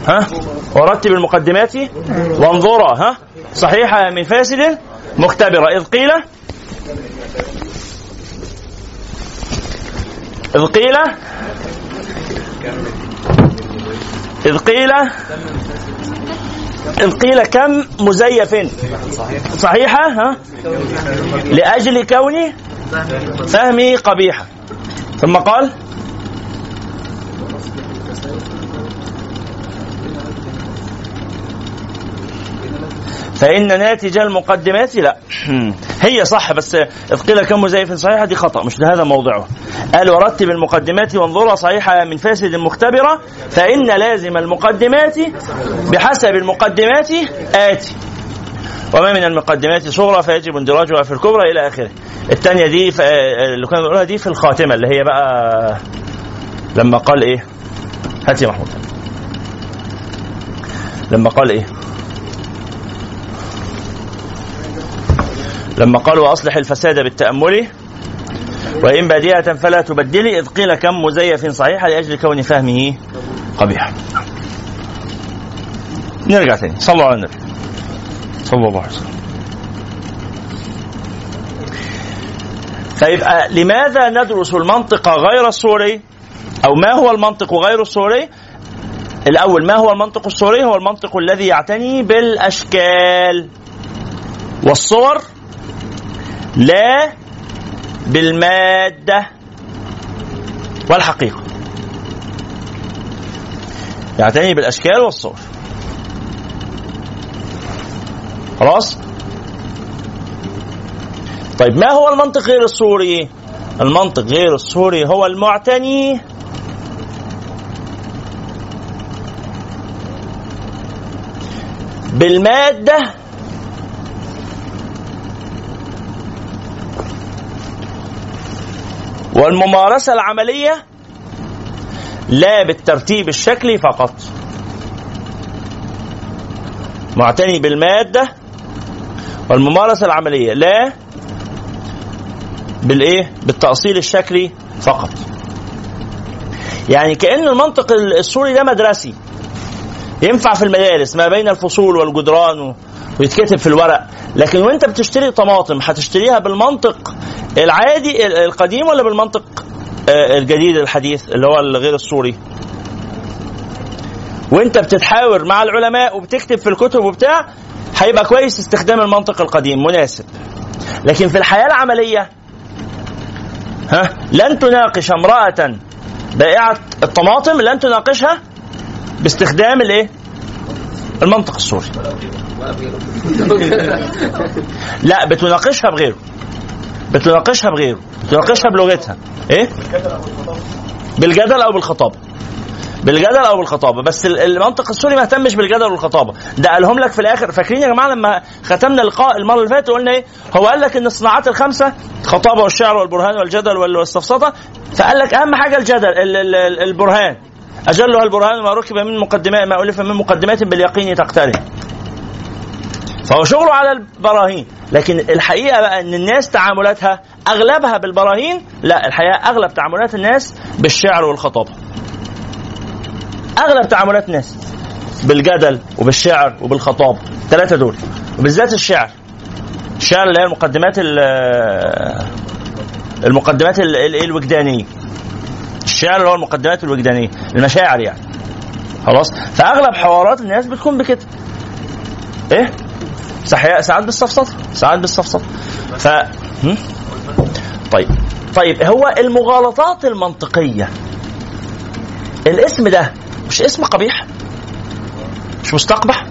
ها؟ ورتب المقدمات وانظرا ها؟ صحيحة من فاسد مختبرة. إذ قيل إذ قيل إذ قيل إذ قيل كم مزيف؟ صحيحة ها؟ لأجل كون فهمي قبيحة. ثم قال فإن ناتج المقدمات لا. هي صح بس إذ قيل كم مزيف صحيحة دي خطأ مش هذا موضعه. قال ورتب المقدمات وانظرها صحيحة من فاسد مختبرة فإن لازم المقدمات بحسب المقدمات آتي. وما من المقدمات صغرى فيجب اندراجها في الكبرى إلى آخره. الثانية دي اللي كنا بنقولها دي في الخاتمة اللي هي بقى لما قال إيه؟ هات يا محمود. لما قال إيه؟ لما قال واصلح الفساد بالتأمل وإن بديهة فلا تبدلي إذ قيل كم مزيف صحيح لأجل كون فهمه قبيح. نرجع تاني صلوا على النبي صلى الله عليه وسلم. فيبقى لماذا ندرس المنطق غير الصوري أو ما هو المنطق غير الصوري؟ الأول ما هو المنطق الصوري؟ هو المنطق الذي يعتني بالأشكال والصور لا بالمادة والحقيقة. يعتني بالأشكال والصور. خلاص؟ طيب ما هو المنطق غير الصوري المنطق غير الصوري هو المعتني بالمادة والممارسة العملية لا بالترتيب الشكلي فقط. معتني بالمادة والممارسة العملية لا بالإيه؟ بالتأصيل الشكلي فقط. يعني كأن المنطق السوري ده مدرسي. ينفع في المدارس ما بين الفصول والجدران ويتكتب في الورق لكن وانت بتشتري طماطم هتشتريها بالمنطق العادي ال- القديم ولا بالمنطق آه، الجديد الحديث اللي هو الغير السوري؟ وانت بتتحاور مع العلماء وبتكتب في الكتب وبتاع هيبقى كويس استخدام المنطق القديم مناسب. لكن في الحياة العملية ها لن تناقش امرأة بائعة الطماطم لن تناقشها باستخدام الايه؟ المنطق السوري. لا بتناقشها بغيره. بتناقشها بغيره. بتناقشها بلغتها. إيه؟ بالجدل أو بالخطابة. بالجدل أو بالخطابة. بس ال- المنطق السوري ما اهتمش بالجدل والخطابة. ده قالهم لك في الآخر. فاكرين يا جماعة لما ختمنا اللقاء المرة اللي فاتت قلنا إيه؟ هو قال لك إن الصناعات الخمسة الخطابه والشعر والبرهان والجدل وال- والسفسطه فقال لك أهم حاجة الجدل ال- ال- ال- البرهان. أجلها البرهان ما ركب من مقدمات ما ألف من مقدمات باليقين تقترن فهو شغله على البراهين. لكن الحقيقة بقى إن الناس تعاملاتها أغلبها بالبراهين لا الحقيقة أغلب تعاملات الناس بالشعر والخطابة. أغلب تعاملات الناس بالجدل وبالشعر وبالخطابه الثلاثه دول. وبالذات الشعر. الشعر اللي هي المقدمات ال- المقدمات ال- ال- الوجدانية. الشعر اللي هو المقدمات الوجدانية المشاعر يعني. خلاص؟ فأغلب حوارات الناس بتكون بكده. إيه؟ ساعات بالسفسطه ساعات بالسفسطه ف؟ طيب طيب هو المغالطات المنطقية. الاسم ده مش اسم قبيح؟ مش مستقبح؟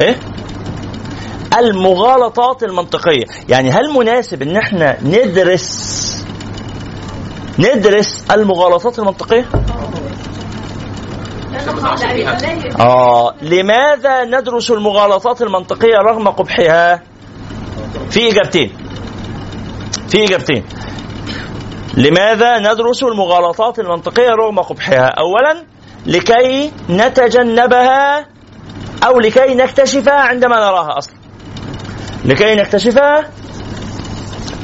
إيه؟ المغالطات المنطقية. يعني هل مناسب إن إحنا ندرس ندرس المغالطات المنطقية؟ آه لماذا ندرس المغالطات المنطقية رغم قبحها؟ في إجابتين. في إجابتين. لماذا ندرس المغالطات المنطقية رغم قبحها؟ أولا لكي نتجنبها أو لكي نكتشفها عندما نراها أصلا. لكي نكتشفها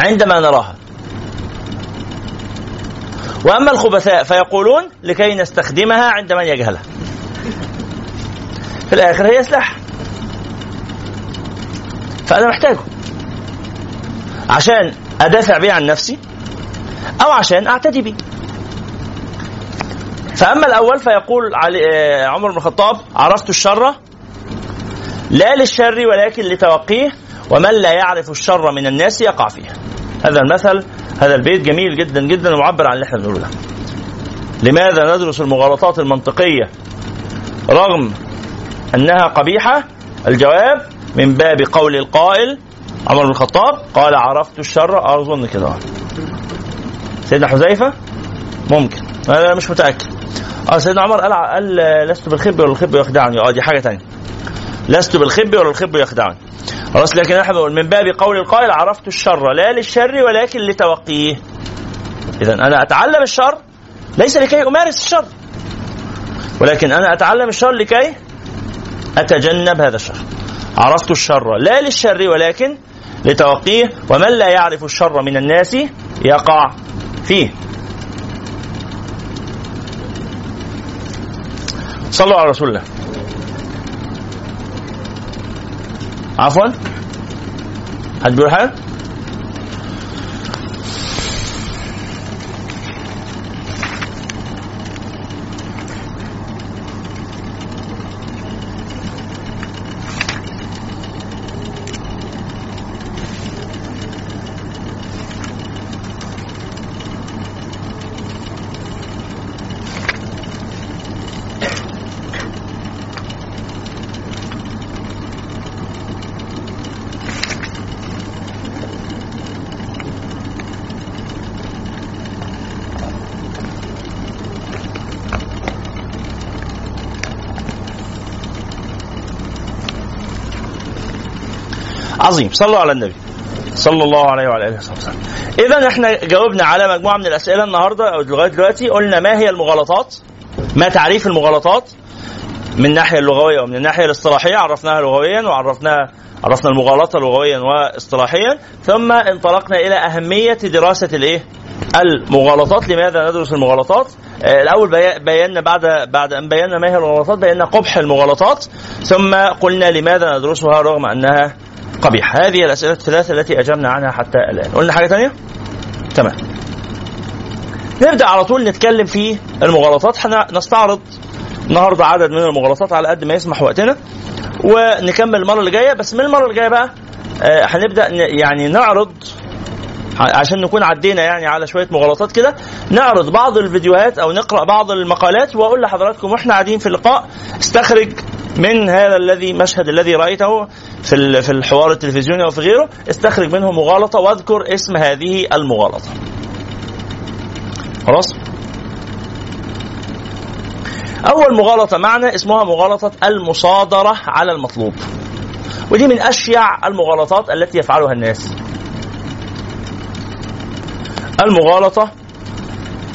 عندما نراها. وأما الخبثاء فيقولون لكي نستخدمها عند من يجهلها. في الآخر هي سلاح. فأنا محتاجه. عشان أدافع بيه عن نفسي أو عشان أعتدي بيه. فأما الأول فيقول علي آه، عمر بن الخطاب عرفت الشر لا للشر ولكن لتوقيه ومن لا يعرف الشر من الناس يقع فيه. هذا المثل هذا البيت جميل جدا جدا ومعبر عن اللي إحنا بنقوله ده. لماذا ندرس المغالطات المنطقية رغم أنها قبيحة؟ الجواب من باب قول القائل عمر بن الخطاب قال عرفت الشر أظن كده. سيدنا حذيفة؟ ممكن. أنا مش متأكد. آه سيدنا عمر قال قال لست بالخب ولا الخب يخدعني. آه دي حاجة ثانية لست بالخب ولا الخب يخدعني. خلاص لكن إحنا بنقول من باب قول القائل عرفت الشر لا للشر ولكن لتوقيه. اذا أنا أتعلم الشر ليس لكي أمارس الشر ولكن أنا أتعلم الشر لكي أتجنب هذا الشر. عرفت الشر لا للشر ولكن لتوقيه ومن لا يعرف الشر من الناس يقع فيه. صلوا على رسول الله. عفوا. حد بيقول حاجة عظيم صلوا على النبي صلى الله عليه وعلى آله وصحبه وسلم. اذا إحنا جاوبنا على مجموعة من الأسئلة النهارده أو لغاية دلوقتي قلنا ما هي المغالطات؟ ما تعريف المغالطات؟ من الناحية اللغوية ومن الناحية الاصطلاحية عرفناها لغويا وعرفناها عرفنا المغالطة لغويا واصطلاحيا ثم انطلقنا إلى أهمية دراسة الإيه؟ المغالطات لماذا ندرس المغالطات؟ آه، الأول بي- بينا بعد بعد أن بينا ما هي المغالطات بينا قبح المغالطات ثم قلنا لماذا ندرسها رغم أنها قبيحه هذه الأسئلة الثلاثة التي أجبنا عنها حتى الآن. قلنا حاجة ثانية تمام. نبدأ على طول نتكلم في المغالطات. إحنا نستعرض النهارده عدد من المغالطات على قد ما يسمح وقتنا ونكمل المرة اللي جاية. بس من المرة اللي جاية بقى آه، هنبدأ ن- يعني نعرض عشان نكون عدينا يعني على شوية مغالطات كده نعرض بعض الفيديوهات أو نقرأ بعض المقالات وأقول لحضراتكم وإحنا قاعدين في اللقاء استخرج من هذا الذي مشهد الذي رأيته في في الحوار التلفزيوني أو في غيره استخرج منه مغالطة واذكر اسم هذه المغالطة. خلاص؟ أول مغالطة معنا اسمها مغالطة المصادرة على المطلوب. ودي من أشيع المغالطات التي يفعلها الناس. المغالطة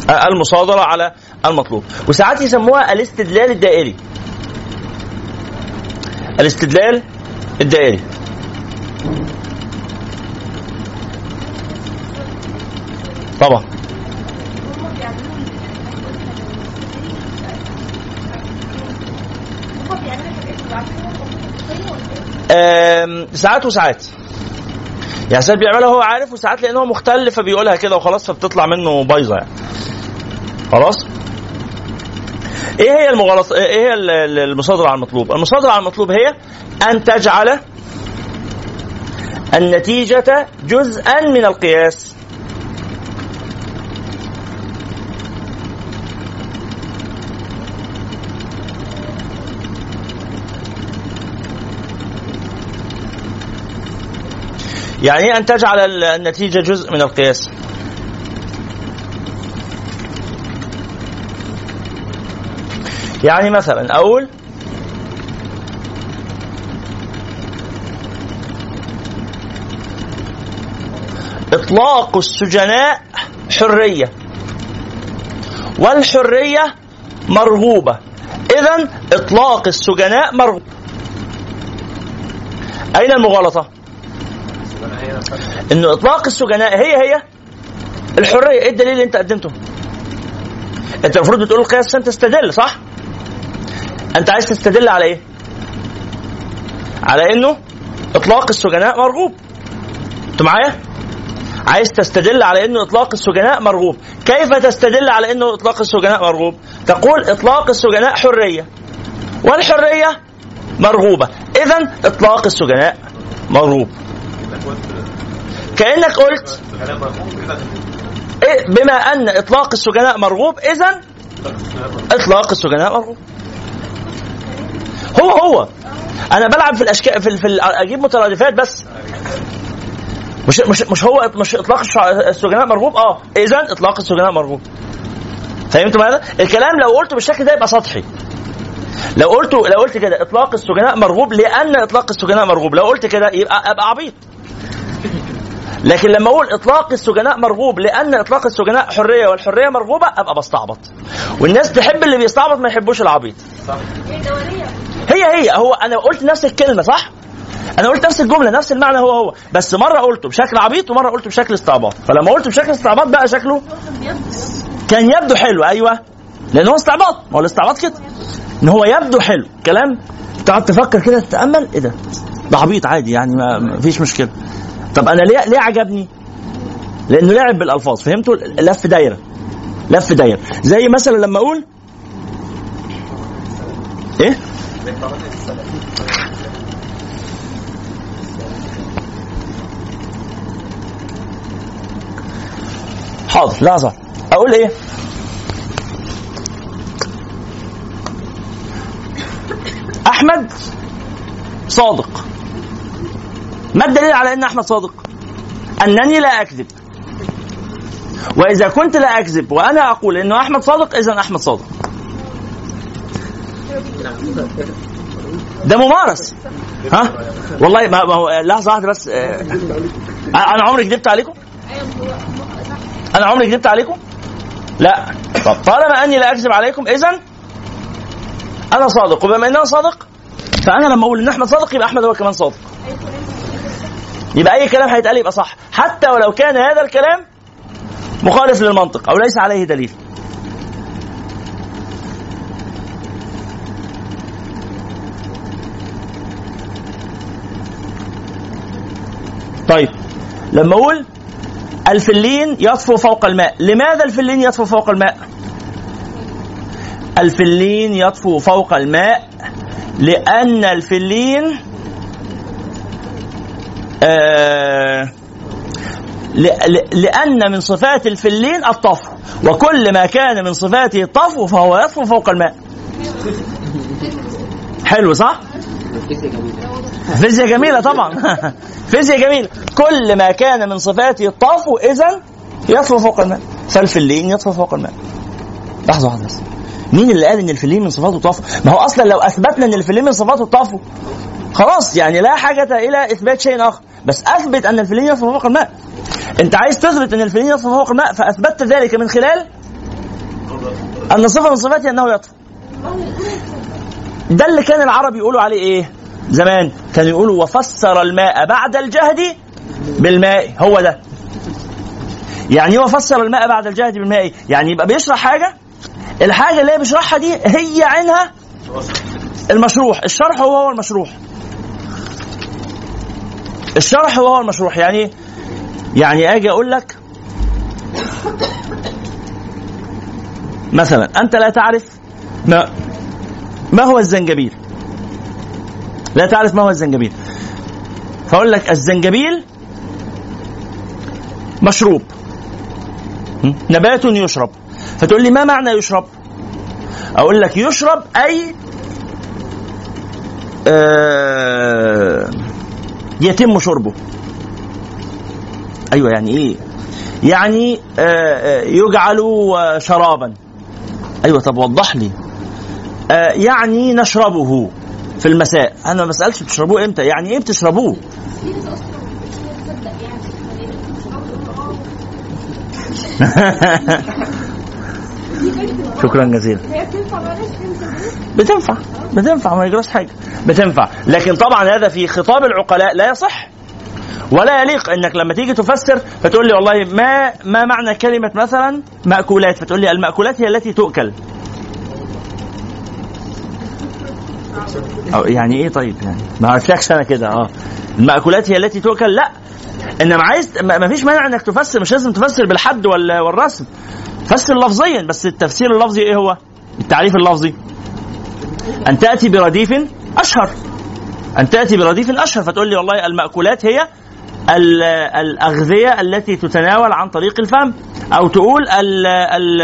آه، المصادرة على المطلوب وساعات يسموها الاستدلال الدائري الاستدلال الدائري. طبعا. ساعات وساعات. يعني ساعات بيعملها هو عارف وساعات لأن هو مختل فبيقولها كده وخلاص فبتطلع منه بايظة يعني. خلاص؟ إيه هي المغالطه إيه هي ال- ال- المصادره على المطلوب؟ المصادره على المطلوب هي أن تجعل النتيجة جزءا من القياس. يعني أن تجعل ال- النتيجة جزء من القياس. يعني مثلا أقول إطلاق السجناء حرية والحرية مرغوبة. اذا إطلاق السجناء مرغوب. أين المغالطة؟ إنه إطلاق السجناء هي هي الحرية. إيه الدليل اللي أنت قدمته؟ أنت المفروض بتقول القياس عشان تستدل صح؟ أنت عايز تستدل على إيه؟ على إنه إطلاق السجناء مرغوب. انت معايا؟ عايز تستدل على إنه إطلاق السجناء مرغوب. كيف تستدل على إنه إطلاق السجناء مرغوب؟ تقول إطلاق السجناء حرية والحرية مرغوبة. اذا إطلاق السجناء مرغوب. كأنك قلت إيه؟ بما أن إطلاق السجناء مرغوب اذا إطلاق السجناء مرغوب. هو هو. أنا بلعب في الاشكال في, في أجيب مترادفات بس. مش مش مش هو مش إطلاق السجناء مرغوب آه. اذا إطلاق السجناء مرغوب فهمتوا هذا الكلام لو قلته بالشكل ده يبقى سطحي. لو قلت لو قلت كده إطلاق السجناء مرغوب لأن إطلاق السجناء مرغوب لو قلت كده يبقى أبقى عبيط. لكن لما أقول إطلاق السجناء مرغوب لأن إطلاق السجناء حرية والحرية مرغوبه أبقى بستعبط. والناس تحب اللي بيستعبط ما يحبوش العبيط. هي دورية هي هي. هو أنا قلت نفس الكلمة صح؟ أنا قلت نفس الجملة نفس المعنى هو هو. بس مرة قلته بشكل عبيط ومرة قلته بشكل استعباط. فلما قلته بشكل استعباط بقى شكله كان يبدو حلو. أيوه. لأن هو استعباط. ما هو الاستعباط كده. إن هو يبدو حلو. كلام؟ تقعد تفكر كده تتأمل؟ إيه ده؟ ده عبيط عادي يعني ما فيش مشكلة. طب أنا ليه ليه عجبني؟ لأنه لعب بالألفاظ. فهمتوا؟ لف دايرة. لف دايرة. زي مثلا لما أقول إيه؟ حاضر لحظة أقول إيه؟ أحمد صادق ما الدليل على أن أحمد صادق؟ أنني لا أكذب وإذا كنت لا أكذب وأنا أقول أنه أحمد صادق إذا أحمد صادق ده ممارس. ها؟ والله ما هو لحظه واحدة بس آه، أنا عمري كذبت عليكم؟ أنا عمري كذبت عليكم؟ لا. طالما أني لا أكذب عليكم اذا أنا صادق. وبما ان أنا صادق فأنا لما أقول إن أحمد صادق يبقى أحمد هو كمان صادق. يبقى أي كلام هيتقال يبقى صح. حتى ولو كان هذا الكلام مخالف للمنطق أو ليس عليه دليل. طيب. لما أقول الفلين يطفو فوق الماء لماذا الفلين يطفو فوق الماء؟ الفلين يطفو فوق الماء لأن الفلين آه لأن من صفات الفلين الطفو وكل ما كان من صفاته الطفو فهو يطفو فوق الماء. حلو صح؟ فيزياء جميلة طبعا. فيزياء جميلة كل ما كان من صفاته الطفو إذا يطفو فوق الماء. فالفلين يطفو فوق الماء. لحظة واحدة بس مين اللي قال إن الفلين من صفاته الطفو؟ ما هو أصلا لو أثبتنا إن الفلين من صفاته الطفو خلاص يعني لا حاجة إلى إثبات شيء آخر. بس أثبت أن الفلين يطفو فوق الماء. أنت عايز تثبت إن الفلين يطفو فوق الماء فأثبتت ذلك من خلال أن صفة من صفاته أنه يطفو. ده اللي كان العرب يقولوا عليه إيه؟ زمان. كانوا يقولوا وفسر الماء بعد الجهد بالماء. هو ده. يعني إيه وفسر الماء بعد الجهد بالماء؟ يعني يبقى بيشرح حاجة؟ الحاجة اللي هي بيشرحها دي هي عينها المشروح. الشرح هو هو المشروح. الشرح هو هو المشروح. يعني إيه؟ يعني آجي أقول لك مثلا أنت لا تعرف ما ما هو الزنجبيل؟ لا تعرف ما هو الزنجبيل. فأقول لك الزنجبيل مشروب? نبات يشرب. فتقول لي ما معنى يشرب؟ أقول لك يشرب أي آه يتم شربه. أيوه يعني إيه؟ يعني آه آه، يجعل شرابا. أيوه طب وضح لي. يعني نشربه في المساء. أنا ما بسالش بتشربوه إمتى يعني إيه بتشربوه؟ شكرا جزيلا. بتنفع بتنفع ما يجراش حاجة. بتنفع. لكن طبعا هذا في خطاب العقلاء لا يصح. ولا يليق إنك لما تيجي تفسر فتقول لي والله ما ما معنى كلمة مثلا مأكولات؟ فتقول لي المأكولات هي التي تؤكل أو يعني إيه طيب؟ يعني ما عرفتكش أنا كده آه. المأكولات هي التي تؤكل؟ لأ. إنما عايز ما فيش مانع إنك تفسر مش لازم تفسر بالحد والرسم. فسر لفظيا بس التفسير اللفظي إيه هو؟ التعريف اللفظي. أن تأتي برديف أشهر. أن تأتي برديف أشهر فتقول لي والله المأكولات هي ال- الأغذية التي تتناول عن طريق الفم أو تقول ال ال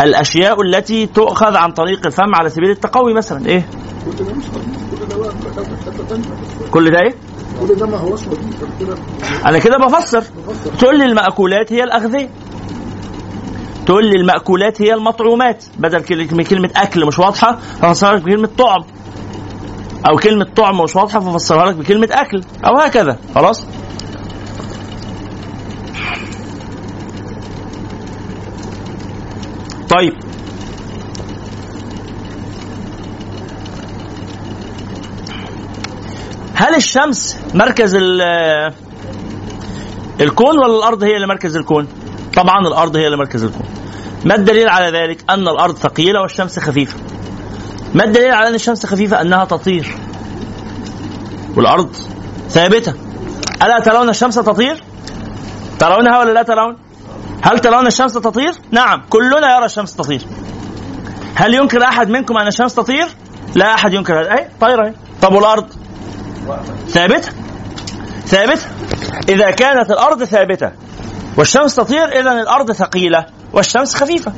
الأشياء التي تؤخذ عن طريق الفم على سبيل التقوي مثلا إيه؟ كل ده إيه؟ كل ده ما هوش أنا كده بفسر. تقول لي المأكولات هي الأغذية. تقول لي المأكولات هي المطعومات. بدل كل- كلمة أكل مش واضحة ففسرها لك بكلمة طعم. أو كلمة طعم مش واضحة ففسرها لك بكلمة أكل. أو هكذا. خلاص؟ طيب هل الشمس مركز ال- الكون ولا الأرض هي اللي مركز الكون؟ طبعا الأرض هي اللي مركز الكون. ما الدليل على ذلك؟ أن الأرض ثقيلة والشمس خفيفة. ما الدليل على أن الشمس خفيفة؟ أنها تطير. والأرض ثابتة. ألا ترون الشمس تطير؟ ترونها ولا لا ترون؟ هل ترون الشمس تطير؟ نعم، كلنا يرى الشمس تطير. هل ينكر أحد منكم أن الشمس تطير؟ لا أحد ينكر طايره أهي. طب والأرض؟ ثابته ثابته إذا كانت الأرض ثابتة والشمس تطير إذا الأرض ثقيلة والشمس خفيفة.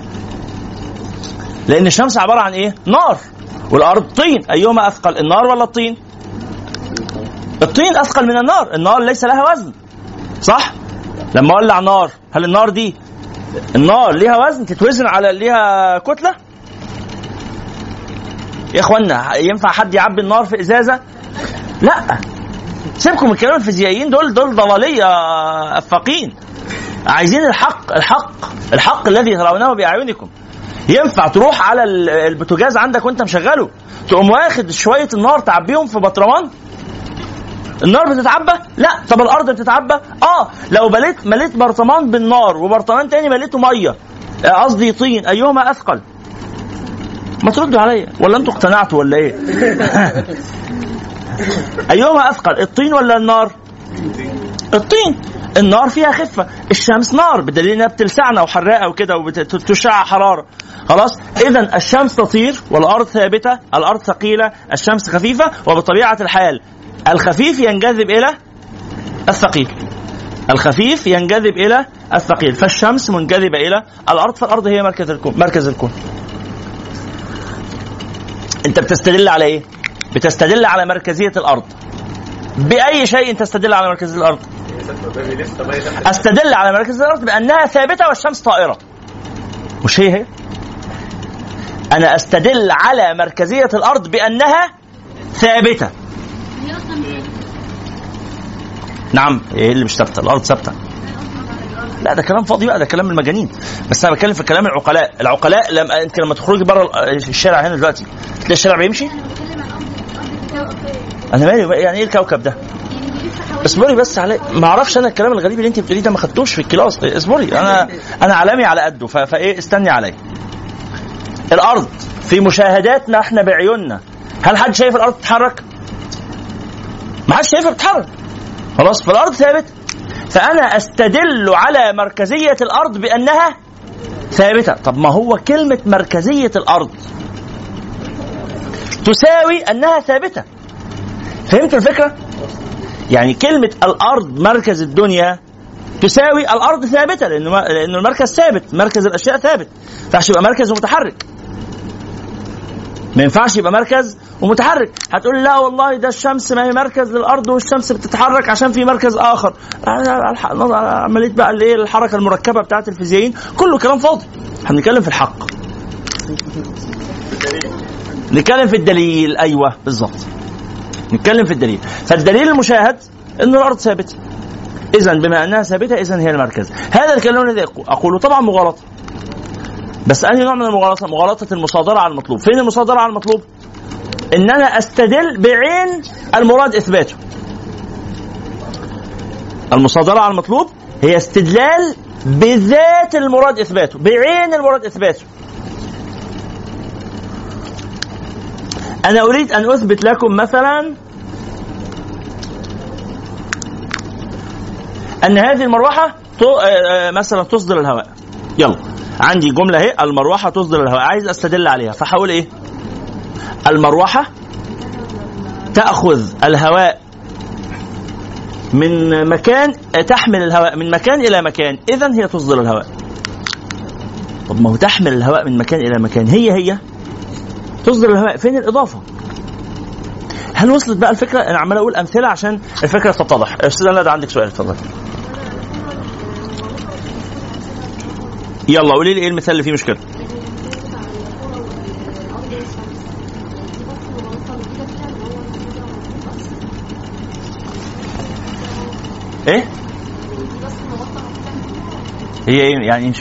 لأن الشمس عبارة عن إيه؟ نار. والأرض طين. أيهما أثقل النار ولا الطين؟ الطين أثقل من النار. النار ليس لها وزن. صح؟ لما اولع نار هل النار دي النار ليها وزن تتوزن على ليها كتلة؟ يا اخوانا ينفع حد يعبي النار في إزازة؟ لا. سيبكم من كلام الفيزيائيين دول دول ضلالية أفاقين. عايزين الحق الحق الحق الذي ترونه بأعينكم. ينفع تروح على ال- البوتاجاز عندك وانت مشغله تقوم واخد شوية النار تعبيهم في بطرمان؟ النار بتتعبى؟ لا. طب الأرض بتتعبى؟ آه. لو بليت مليت برطمان بالنار وبرطمان تاني مليته مية. آه، قصدي طين. أيهما أثقل؟ ما تردوا عليا. ولا أنتوا اقتنعتوا ولا إيه؟ أيهما أثقل؟ الطين ولا النار؟ الطين. النار فيها خفة. الشمس نار. بدليل إنها بتلسعنا وحراقة وكده وبتشع حرارة. خلاص؟ اذا الشمس تطير والأرض ثابتة الأرض ثقيلة الشمس خفيفة وبطبيعة الحال الخفيف ينجذب إلى الثقيل. الخفيف ينجذب إلى الثقيل. فالشمس منجذبة إلى الأرض فالأرض هي مركز الكون. مركز الكون. أنت بتستدل على إيه؟ بتستدل على مركزية الأرض. بأي شيء تستدل على مركزيه الأرض؟ أستدل على مركز الأرض بأنها ثابتة والشمس طائرة. مش هي هي؟ أنا أستدل على مركزية الأرض بأنها ثابتة. نعم إيه اللي مش ثابتة؟ الأرض ثابتة. لا ده كلام فاضي بقى ده كلام المجانين. بس أنا بتكلم في كلام العقلاء. العقلاء لما أنت لما تخرجي بره الشارع هنا دلوقتي تلاقي الشارع بيمشي؟ أنا مالي؟ يعني إيه الكوكب ده؟ اصبري بس علي ما أعرفش أنا الكلام الغريب اللي أنت بتقوليه ده ما خدتوش في الكلاس. اصبري أنا أنا عالمي على قده. فإيه؟ استني عليا الأرض في مشاهداتنا إحنا بعيوننا. هل حد شايف الأرض تتحرك؟ ما حدش شايفها بتتحرك. خلاص فالأرض ثابت. فأنا أستدل على مركزية الأرض بأنها ثابتة. طب ما هو كلمة مركزية الأرض تساوي أنها ثابتة. فهمت الفكرة؟ يعني كلمة الأرض مركز الدنيا تساوي الأرض ثابتة لأن لأن المركز ثابت مركز الأشياء ثابت. ينفعش يبقى مركز ومتحرك ما ينفعش يبقى مركز ومتحرك. هتقول لا والله ده الشمس ما هي مركز للأرض والشمس بتتحرك عشان في مركز آخر. عملية بقى الايه الحركة المركبة بتاعت الفيزيائيين. كله كلام فاضي. إحنا بنتكلم في الحق. نتكلم في الدليل. أيوه بالظبط. نتكلم في الدليل. فالدليل المشاهد إن الأرض ثابتة. اذا بما أنها ثابتة اذا هي المركز. هذا الكلام الذي أقوله طبعا مغالطة. بس انهي نوع من المغالطه مغالطة المصادرة على المطلوب. فين المصادرة على المطلوب؟ إن أنا أستدل بعين المراد إثباته. المصادرة على المطلوب هي استدلال بذات المراد إثباته. بعين المراد إثباته. أنا أريد أن أثبت لكم مثلا أن هذه المروحة آه، آه، مثلا تصدر الهواء. يلا. عندي جملة اهي المروحة تصدر الهواء. عايز أستدل عليها فحاول إيه؟ المروحة تأخذ الهواء من مكان تحمل الهواء من مكان إلى مكان. اذا هي تصدر الهواء. طب ما هو تحمل الهواء من مكان إلى مكان. هي هي. تصدر الهواء. فين الإضافة؟ هل وصلت بقى الفكرة؟ أنا عمال أقول أمثلة عشان الفكرة تتضح. أستاذ ندى عندك سؤال اتفضل. يلا قولي لي إيه المثال اللي فيه مشكلة؟ إيه؟ هي إيه؟ يعني مش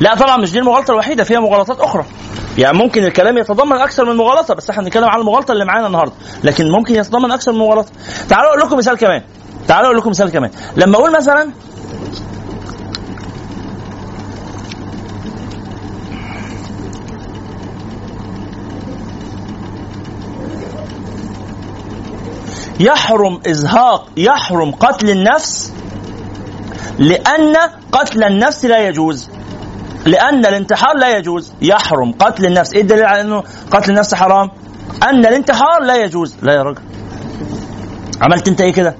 لا طبعا مش دي المغالطة الوحيدة فيها مغالطات أخرى. يعني ممكن الكلام يتضمن أكثر من مغالطة بس إحنا بنتكلم عن المغالطة اللي معانا النهارده. لكن ممكن يتضمن أكثر من مغالطة. تعالوا أقول لكم مثال كمان. تعالوا أقول لكم مثال كمان. لما أقول مثلا يحرم إزهاق يحرم قتل النفس لأن قتل النفس لا يجوز. لأن الانتحار لا يجوز. يحرم قتل النفس. إيه الدليل على إنه قتل النفس حرام؟ أن الانتحار لا يجوز. لا يا راجل. عملت أنت إيه كده؟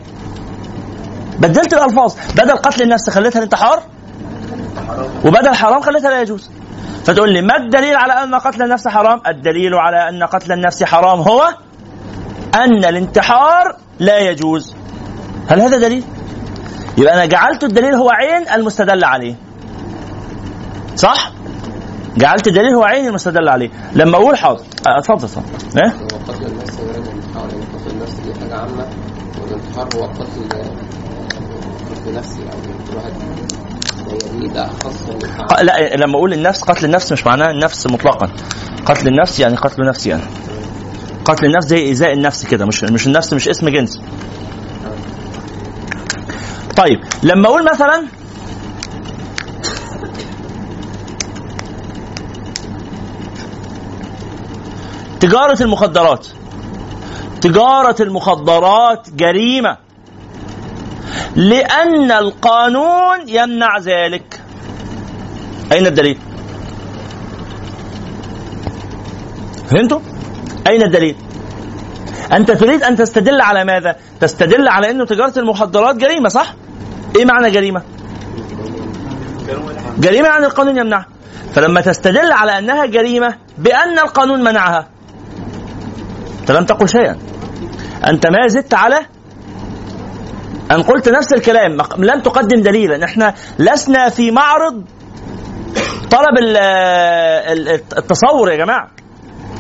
بدلت الألفاظ. بدل قتل النفس خليتها الانتحار؟ وبدل حرام خليتها لا يجوز. فتقول لي ما الدليل على أن قتل النفس حرام؟ الدليل على أن قتل النفس حرام هو أن الانتحار لا يجوز. هل هذا دليل؟ يبقى أنا جعلت الدليل هو عين المستدل عليه. صح؟ جعلت الدليل هو عين المستدل عليه. لما أقول حاضر أه، اتفضل اتفضل. هو قتل النفس غير الانتحار يعني قتل النفس دي حاجة عامة والانتحار هو قتل قتل نفسي يعني الواحد. ق- لا لما أقول النفس قتل النفس مش معناه النفس مطلقا. قتل النفس يعني قتل نفسي أنا. قتل النفس زي ايذاء النفس كده مش مش النفس مش اسم جنس طيب لما أقول مثلا تجارة المخدرات تجارة المخدرات جريمة لأن القانون يمنع ذلك أين الدليل؟ فهمتوا؟ أين الدليل؟ أنت تريد أن تستدل على ماذا؟ تستدل على أنه تجارة المخدرات جريمة صح؟ إيه معنى جريمة؟ جريمة يعني القانون يمنعها فلما تستدل على أنها جريمة بأن القانون منعها أنت لم تقل شيئا أنت ما زدت على أن قلت نفس الكلام لم تقدم دليلا إحنا لسنا في معرض طلب ال- ال- التصور يا جماعة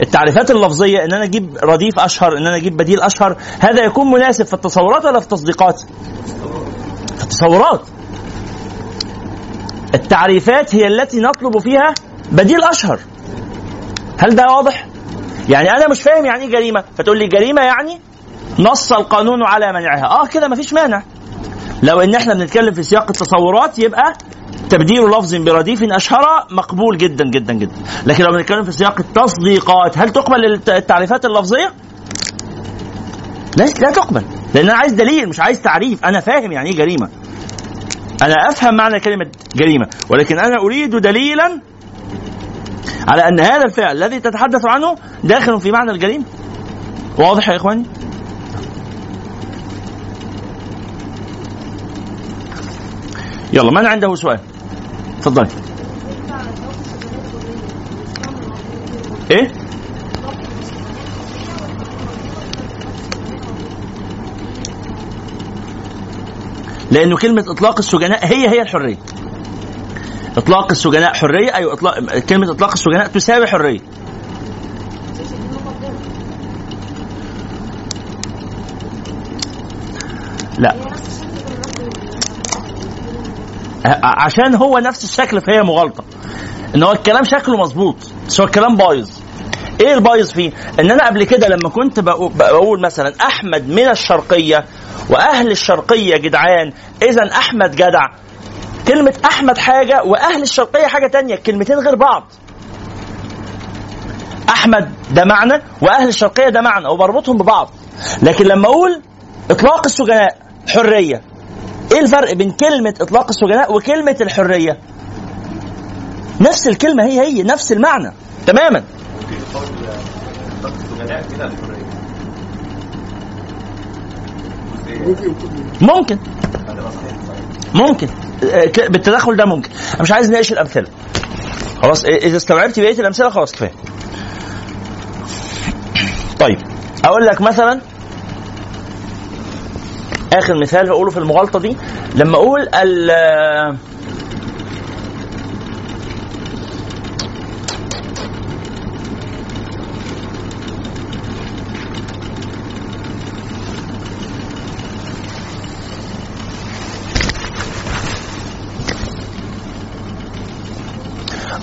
التعريفات اللفظية إن أنا أجيب رديف أشهر إن أنا أجيب بديل أشهر هذا يكون مناسب في التصورات ولا في التصديقات؟ في التصورات. التعريفات هي التي نطلب فيها بديل أشهر. هل ده واضح؟ يعني أنا مش فاهم يعني إيه جريمة؟ فتقول لي جريمة يعني نص القانون على منعها. آه كده مفيش مانع. لو إن إحنا بنتكلم في سياق التصورات يبقى تبديل لفظ برديف أشهر مقبول جدا جدا جدا. لكن لو بنتكلم في سياق التصديقات هل تقبل الت- التعريفات اللفظية؟ لا لا تقبل. لأن أنا عايز دليل مش عايز تعريف. أنا فاهم يعني إيه جريمة. أنا أفهم معنى كلمة جريمة. ولكن أنا أريد دليلا على أن هذا الفعل الذي تتحدث عنه داخل في معنى الجريمة. واضح يا إخواني؟ يلا من عنده سؤال؟ تفضلي إيه؟ لأنه كلمة إطلاق السجناء هي هي الحرية. إطلاق السجناء حرية أيوه إطلاق كلمة إطلاق السجناء تساوي حرية. لا. عشان هو نفس الشكل فهي مغالطة. إن هو الكلام شكله مظبوط بس هو الكلام بايظ. إيه البايظ فيه؟ إن أنا قبل كده لما كنت بقو- بقول مثلا أحمد من الشرقية وأهل الشرقية جدعان اذا أحمد جدع. كلمة أحمد حاجة وأهل الشرقية حاجة تانية الكلمتين غير بعض. أحمد ده معنى وأهل الشرقية ده معنى وبربطهم ببعض. لكن لما أقول إطلاق السجناء حرية. إيه الفرق بين كلمة إطلاق السجناء وكلمة الحرية؟ نفس الكلمة هي هي نفس المعنى. تماما. ممكن. ممكن. آه، بالتدخل ده ممكن. أنا مش عايز نناقش الأمثلة. خلاص إذا استوعبت بقية الأمثلة خلاص كفاية. طيب أقول لك مثلا آخر مثال هقوله في المغالطة دي. لما أقول ال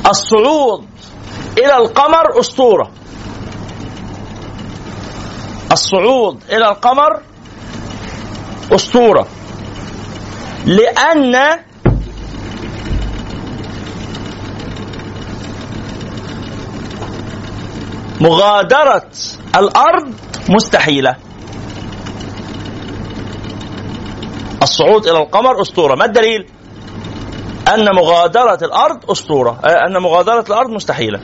الصعود إلى القمر أسطورة. الصعود إلى القمر أسطورة. لأن مغادرة الأرض مستحيلة. الصعود إلى القمر أسطورة. ما الدليل؟ أن مغادرة الأرض أسطورة. آه، أن مغادرة الأرض مستحيلة.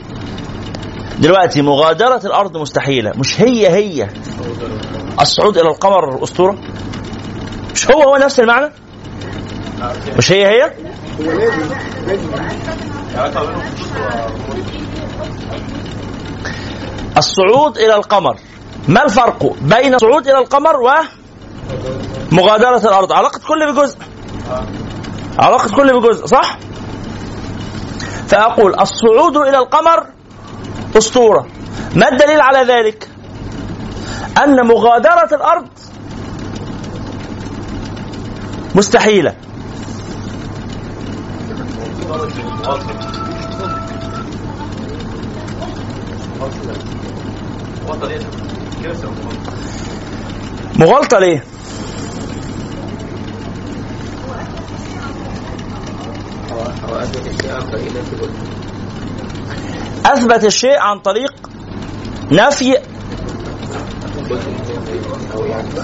دلوقتي مغادرة الأرض مستحيلة. مش هي هي. الصعود إلى القمر أسطورة؟ مش هو هو نفس المعنى؟ مش هي هي؟ الصعود إلى القمر. ما الفرق بين الصعود إلى القمر ومغادره الأرض؟ علاقة كل بجزء. علاقة كل بجزء صح؟ فأقول الصعود إلى القمر أسطورة. ما الدليل على ذلك؟ أن مغادرة الأرض مستحيلة. مغالطة ليه؟ أثبت الشيء عن طريق نفي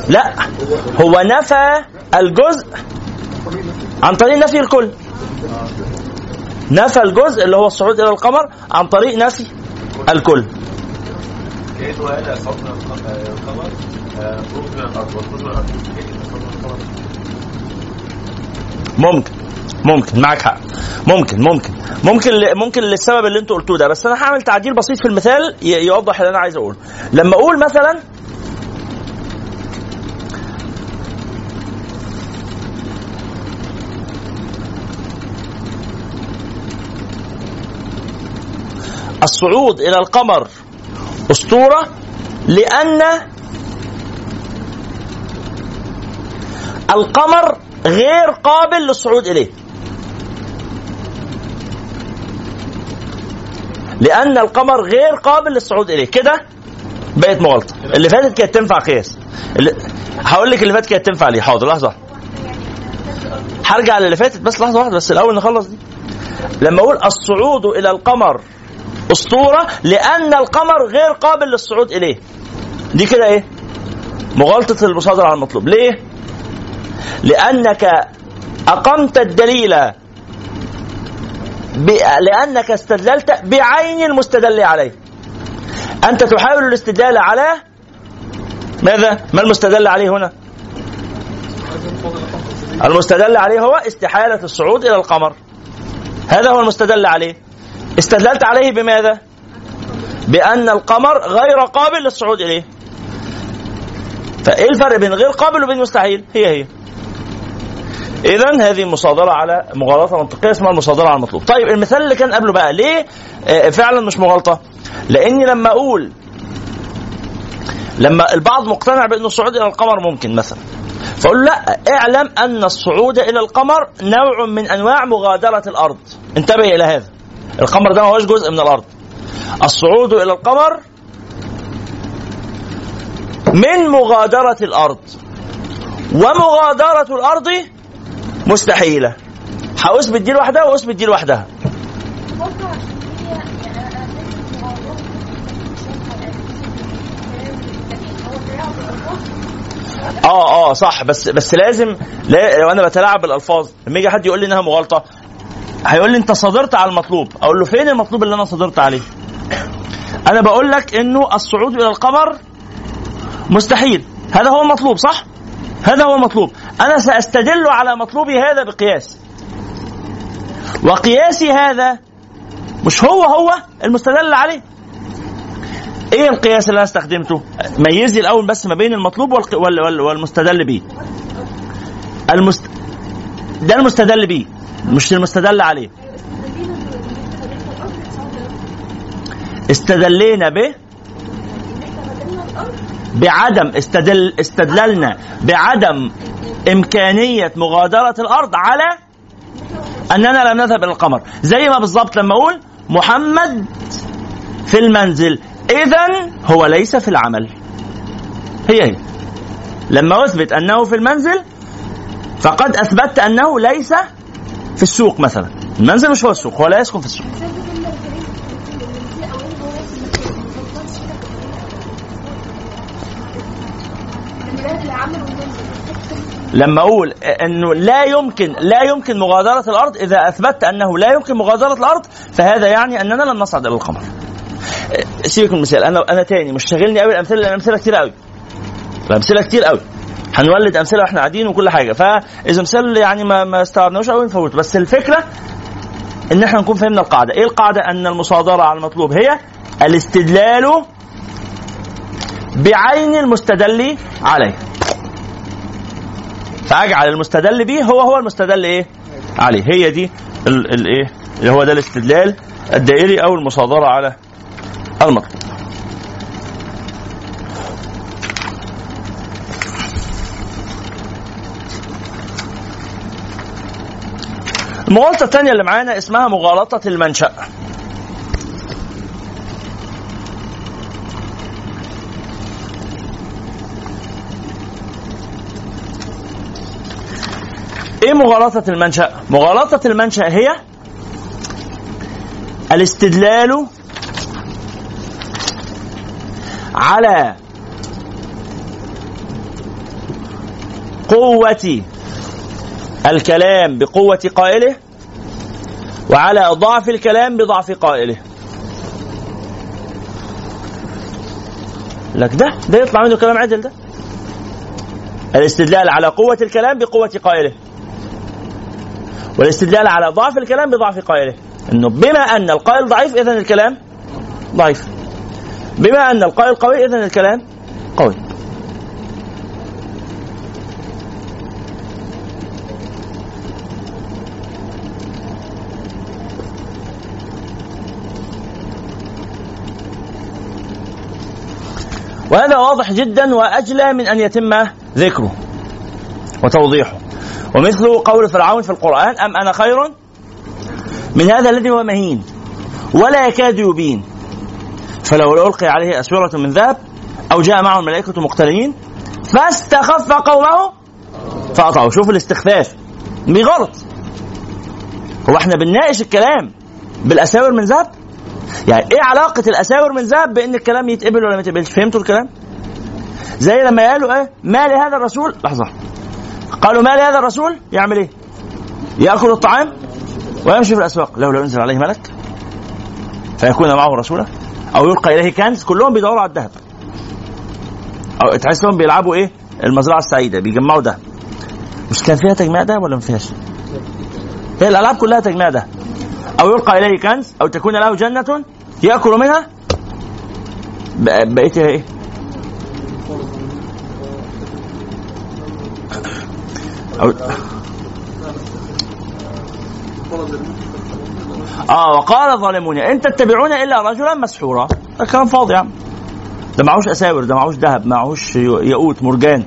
لا هو نفى الجزء عن طريق نفي الكل. نفى الجزء اللي هو الصعود إلى القمر عن طريق نفي الكل. ممكن ممكن معك حق. ممكن ممكن. ممكن ممكن للسبب اللي أنتوا قلتوه ده. بس أنا هعمل تعديل بسيط في المثال يوضح اللي أنا عايز أقوله. لما أقول مثلا الصعود إلى القمر أسطورة لأن القمر غير قابل للصعود إليه. لأن القمر غير قابل للصعود إليه. كده بقت مغالطة. اللي فاتت كانت تنفع قياس. هقول لك اللي فاتت كانت تنفع ليه. حاضر واحدة. هرجع للي فاتت بس لحظة واحدة بس الأول نخلص دي. لما أقول الصعود إلى القمر أسطورة لأن القمر غير قابل للصعود إليه. دي كده إيه؟ مغالطة المصادره على المطلوب. ليه؟ لأنك أقمت الدليل ب... لأنك استدللت بعين المستدل عليه. أنت تحاول الاستدلال على ماذا؟ ما المستدل عليه هنا؟ المستدل عليه هو استحالة الصعود إلى القمر. هذا هو المستدل عليه. استدللت عليه بماذا؟ بأن القمر غير قابل للصعود إليه. فإيه الفرق بين غير قابل وبين مستحيل؟ هي هي. اذا هذه مصادرة على مغالطة منطقية اسمها المصادرة على المطلوب. طيب المثال اللي كان قبله بقى ليه آه، فعلا مش مغالطة؟ لأني لما أقول لما البعض مقتنع بأن الصعود إلى القمر ممكن مثلا فأقول لا اعلم أن الصعود إلى القمر نوع من أنواع مغادرة الأرض. انتبه إلى هذا. القمر ده ما هوش جزء من الأرض. الصعود إلى القمر من مغادرة الأرض. ومغادرة الأرض مستحيلة. هاثبت دي لوحدها واثبت دي لوحدها آه آه صح. بس بس لازم لا لو أنا بتلاعب بالألفاظ. لما يجي حد يقول لي إنها مغالطة هيقول لي انت صادرت على المطلوب. أقول له فين المطلوب اللي أنا صادرت عليه؟ أنا بقول لك انه الصعود إلى القمر مستحيل. هذا هو المطلوب صح؟ هذا هو المطلوب. أنا ساستدل على مطلوبي هذا بقياس. وقياسي هذا مش هو هو المستدل عليه. إيه القياس اللي أنا استخدمته؟ ميز لي الأول بس ما بين المطلوب والمستدل به المست... ده المستدل به مش المستدل عليه. استدلينا به بعدم استدل استدللنا بعدم إمكانية مغادرة الأرض على أننا لم نذهب إلى القمر. زي ما بالضبط لما أقول محمد في المنزل. إذا هو ليس في العمل. هي هي. لما أثبت أنه في المنزل فقد أثبتت أنه ليس في السوق مثلا المنزل مش هو السوق هو لا يسكن في السوق لما أقول إنه لا يمكن لا يمكن مغادرة الأرض إذا اثبتت أنه لا يمكن مغادرة الأرض فهذا يعني أننا لن نصعد إلى القمر. سيبك من المثال أنا أنا تاني مش شاغلني قوي الأمثلة الأمثلة كتير قوي. الأمثلة كتير قوي. هنولد أمثلة وإحنا قاعدين وكل حاجة فإذا مثال يعني ما ما استوعبناهوش قوي نفوته بس الفكرة إن إحنا نكون فهمنا القاعدة، إيه القاعدة؟ أن المصادرة على المطلوب هي الاستدلال بعين المستدل عليه. فأجعل المستدل به هو هو المستدل إيه؟ عليه هي دي الايه؟ اللي هو ده الاستدلال الدائري أو المصادرة على المطلوب. المغالطة الثانية اللي معانا اسمها مغالطة المنشأ. إيه مغالطة المنشأ؟ مغالطة المنشأ هي الاستدلال على قوة الكلام بقوة قائله وعلى ضعف الكلام بضعف قائله. لك ده ده يطلع منه كلام عدل ده. الاستدلال على قوة الكلام بقوة قائله. والاستدلال على ضعف الكلام بضعف قائله. إنه بما أن القائل ضعيف اذا الكلام ضعيف. بما أن القائل قوي اذا الكلام قوي. وهذا واضح جدا وأجلى من أن يتم ذكره وتوضيحه. ومثل قول فرعون في القرآن أم أنا خير؟ من هذا الذي هو مهين ولا يكاد يبين. فلو ألقي عليه أسورة من ذهب أو جاء معه الملائكه مقترنين فاستخف قومه فاطعوا شوف الاستخفاف بغلط هو إحنا بنناقش الكلام بالأساور من ذهب؟ يعني إيه علاقة الأساور من ذهب بإن الكلام يتقبل ولا ما يتقبلش؟ فهمتوا الكلام؟ زي لما قالوا إيه؟ ما لهذا الرسول لحظة. قالوا ما لهذا الرسول يعمل إيه؟ يأكل الطعام ويمشي في الأسواق. لولا أنزل عليه ملك فيكون معه رسولا أو يلقى إليه كنز كلهم بيدوروا على الذهب. أو تحس انهم بيلعبوا إيه؟ المزرعة السعيدة بيجمعوا ذهب مش كان فيها تجميع ذهب ولا ما فيهاش؟ هي الألعاب كلها تجميع ذهب أو يلقى إليه كنز أو تكون له جنة يأكل منها؟ ب- بقيتها إيه؟ أو آه وقال الظالمون إن تتبعون إلا رجلا مسحورا. ده كلام فاضي يا عم. ده معهوش أساور ده معهوش ذهب معهوش ياقوت مرجان.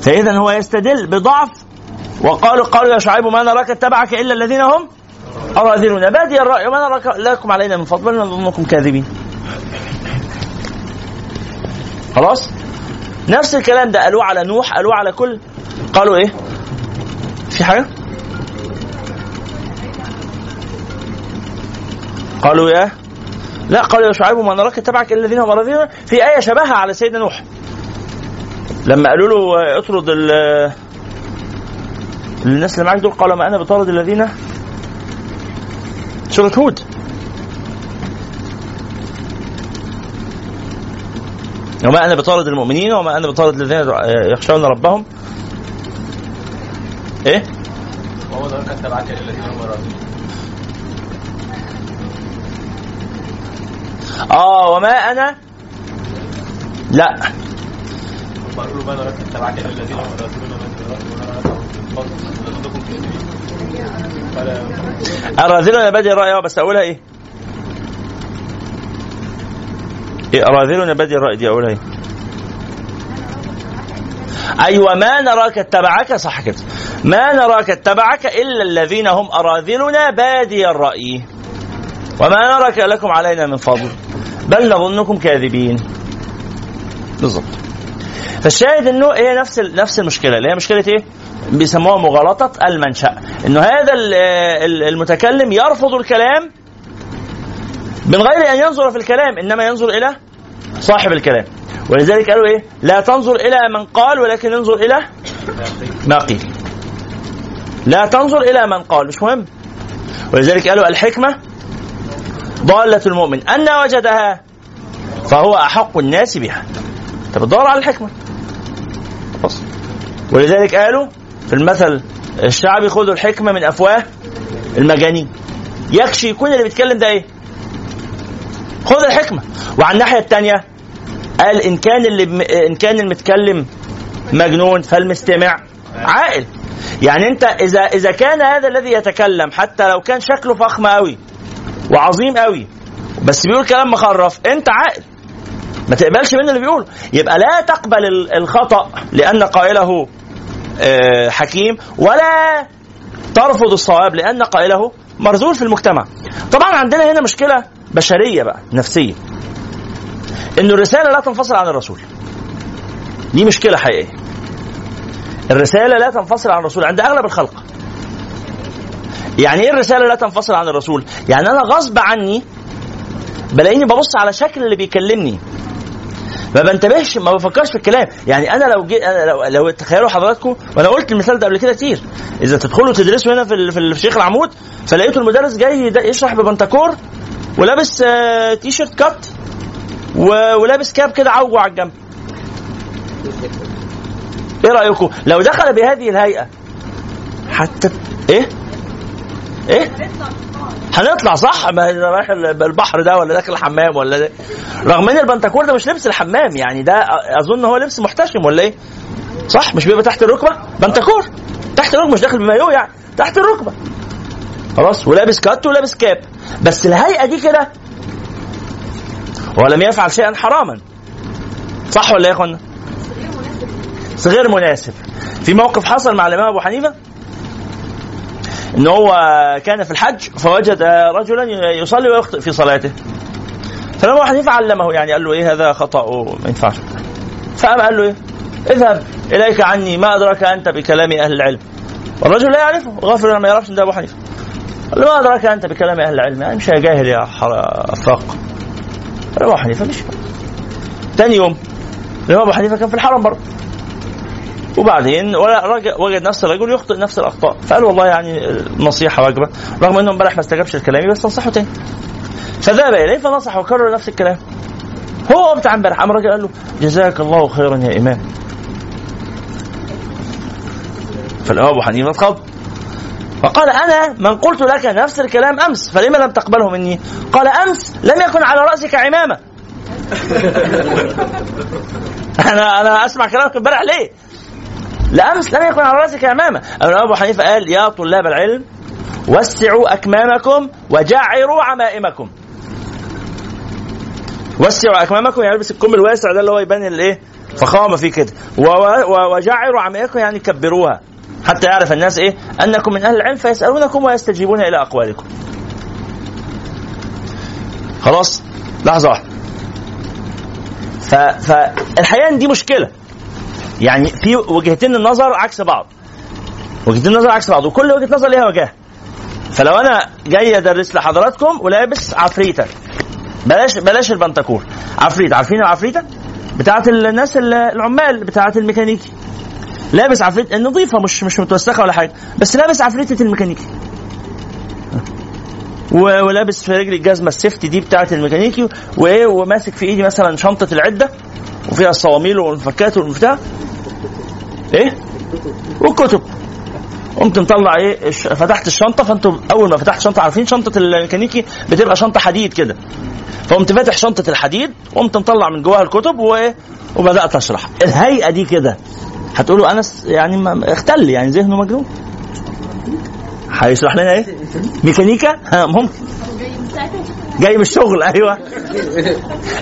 فاذا هو يستدل بضعف وقالوا قالوا يا شعيب ما نراك اتبعك إلا الذين هم اراذلنا بادي الرأي وما نراك لكم علينا من فضل بل نظنكم كاذبين. خلاص؟ نفس الكلام ده قالوه على نوح قالوه على كل. قالوا إيه؟ في حاجة؟ قالوا يا لا قالوا يا شعيب ما نراك اتبعك إلا الذين هم اراذلنا في آية شبهها على سيدنا نوح. لما قالوا له اطرد ال- الناس اللي معاك دول قال ما أنا بطارد الذين سورة هود وما أنا بطارد المؤمنين وما أنا بطارد الذين يخشون ربهم. إيه؟ راضين آه وما أنا؟ لا. أراذلنا بادئ الرأي بس أقولها إيه؟ إيه أراذلنا بادئ الرأي دي أقولها إيه؟ أيوة ما نراك اتبعك صح كده ما نراك اتبعك إلا الذين هم أراذلنا بادي الرأي وما نراك لكم علينا من فضل بل نظنكم كاذبين بالضبط فالشاهد إنه هي نفس نفس المشكلة اللي هي مشكلة إيه؟ بيسموها مغالطة المنشأ. إنه هذا ال- ال- المتكلم يرفض الكلام من غير أن ينظر في الكلام إنما ينظر إلى صاحب الكلام. ولذلك قالوا إيه؟ لا تنظر إلى من قال ولكن انظر إلى ما قيل. لا تنظر إلى من قال مش مهم. ولذلك قالوا الحكمة ضالة المؤمن. أن وجدها فهو أحق الناس بها. انت بتدور على الحكمة. ولذلك قالوا في المثل الشعبي خذوا الحكمة من أفواه المجانين. يكشي يكون اللي بيتكلم ده إيه؟ خذ الحكمة. وعلى الناحية الثانية قال إن كان اللي إن كان المتكلم مجنون فالمستمع عاقل. يعني أنت إذا إذا كان هذا الذي يتكلم حتى لو كان شكله فخم قوي وعظيم قوي بس بيقول كلام مخرف أنت عاقل. ما تقبلش منه اللي بيقوله. يبقى لا تقبل ال- الخطأ لأن قائله حكيم ولا ترفض الصواب لأن قائله مرذول في المجتمع. طبعا عندنا هنا مشكلة بشرية بقى نفسية. إن الرسالة لا تنفصل عن الرسول. دي مشكلة حقيقية. الرسالة لا تنفصل عن الرسول عند أغلب الخلق. يعني إيه الرسالة لا تنفصل عن الرسول؟ يعني أنا غصب عني بلاقيني ببص على شكل اللي بيكلمني. ما بنتبهش ما بفكرش في الكلام. يعني أنا لو جي أنا لو, لو تخيلوا حضراتكم وأنا قلت المثال ده قبل كده كتير. إذا تدخلوا تدرسوا هنا في في الشيخ العمود فلقيتوا المدرس جاي يشرح ببنتكور ولابس آه، تي شيرت كات ولابس كاب كده عوجه على الجنب. إيه رأيكم؟ لو دخل بهذه الهيئة حتى إيه؟ إيه؟ هنطلع صح؟ ما رايح البحر ده ولا داخل الحمام ولا ده رغم إن البنتكور ده مش لبس الحمام يعني ده أظن هو لبس محتشم ولا إيه؟ صح؟ مش بيبقى تحت الركبة؟ بنتكور تحت الركبة مش داخل بمايو يعني تحت الركبة. خلاص ولابس كات ولابس كاب. بس الهيئة دي كده ولم يفعل شيئا حراما. صح ولا إيه يا إخوانا؟ غير مناسب. في موقف حصل مع الإمام أبو حنيفة؟ ان هو كان في الحج فوجد رجلا يصلي ويخطئ في صلاته. فالامام ابو حنيفه علمه يعني قال له إيه هذا خطأ ما ينفعش. فقام قال له إيه؟ اذهب إليك عني ما أدراك أنت بكلام أهل العلم. والرجل لا يعرفه غافل ما يعرفش إن ده أبو حنيفة. قال له ما أدراك أنت بكلام أهل العلم؟ يعني مش يا جاهل يا افاق أبو حنيفة مش. ثاني يوم الامام أبو حنيفة كان في الحرم برضه. وبعدين وجد نفس الرجل يخطئ نفس الأخطاء. فقال والله يعني النصيحه واجبة. رغم انه امبارح ما استجابش لكلامي بس انصحه تاني. فذهب إليه فنصح وكرر نفس الكلام. هو بتاع امبارح. قام الراجل قال له جزاك الله خيرا يا إمام. فالإمام أبو حنيفة اتخض. فقال أنا من قلت لك نفس الكلام أمس فلما لم تقبله مني؟ قال أمس لم يكن على رأسك عمامة. أنا أنا أسمع كلامك امبارح ليه؟ لأمس لم يكن على رأسك عمامه الامام أبو حنيفة قال يا طلاب العلم وسعوا أكمامكم وجعروا عمائمكم. وسعوا أكمامكم يعني البس الكم الواسع ده اللي هو يبان الايه فخامة فيه كده. وجعروا عمائمكم يعني كبروها. حتى يعرف الناس إيه؟ أنكم من أهل العلم فيسألونكم ويستجيبون إلى أقوالكم. خلاص لحظة واحدة. ف... فالحقيقة إن دي مشكلة. يعني في وجهتين النظر عكس بعض. وجهتين النظر عكس بعض وكل وجهة نظر ليها وجهه فلو أنا جاي أدرس لحضراتكم ولابس عفريتة بلاش بلاش البنتكور عفريت عارفين العفريتة؟ بتاعت الناس ال- العمال بتاعت الميكانيكي. لابس عفريت نظيفه مش مش متوسخة ولا حاجة بس لابس عفريتة الميكانيكي. ولابس في رجلي الجزمة السيفتي دي بتاعت الميكانيكي وإيه وماسك في إيدي مثلا شنطة العدة وفيها الصواميل والمفكات والبتاع. إيه؟ والكتب. قمت مطلع إيه؟ فتحت الشنطة فأنتم أول ما فتحت الشنطه عارفين شنطة الميكانيكي بتبقى شنطة حديد كده. فقمت فاتح شنطة الحديد وقمت مطلع من جواها الكتب وإيه؟ وبدأت أشرح. الهيئة دي كده هتقولوا انس يعني ما- اختل يعني ذهنه مجنون. هيشرح لنا إيه؟ ميكانيكا؟ ها ممكن جاي من الشغل أيوه.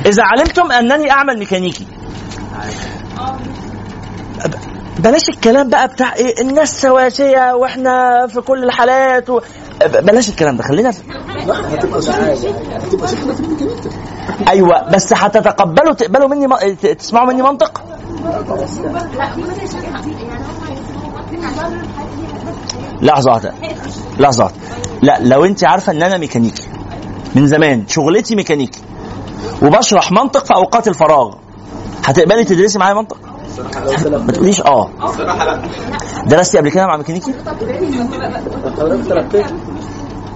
إذا علمتم أنني أعمل ميكانيكي. بلاش الكلام بقى بتاع إيه الناس سواسية وإحنا في كل الحالات و... بلاش الكلام ده خلينا في... أيوه بس هتتقبلوا تقبلوا مني م... تسمعوا مني منطق؟ لحظة واحدة لحظة واحدة. لا لو أنت عارفة إن أنا ميكانيكي من زمان شغلتي ميكانيكي وبشرح منطق في أوقات الفراغ هتقبلي تدرسي معايا منطق؟ ما تقوليش آه. درستي قبل كده مع ميكانيكي؟ تركت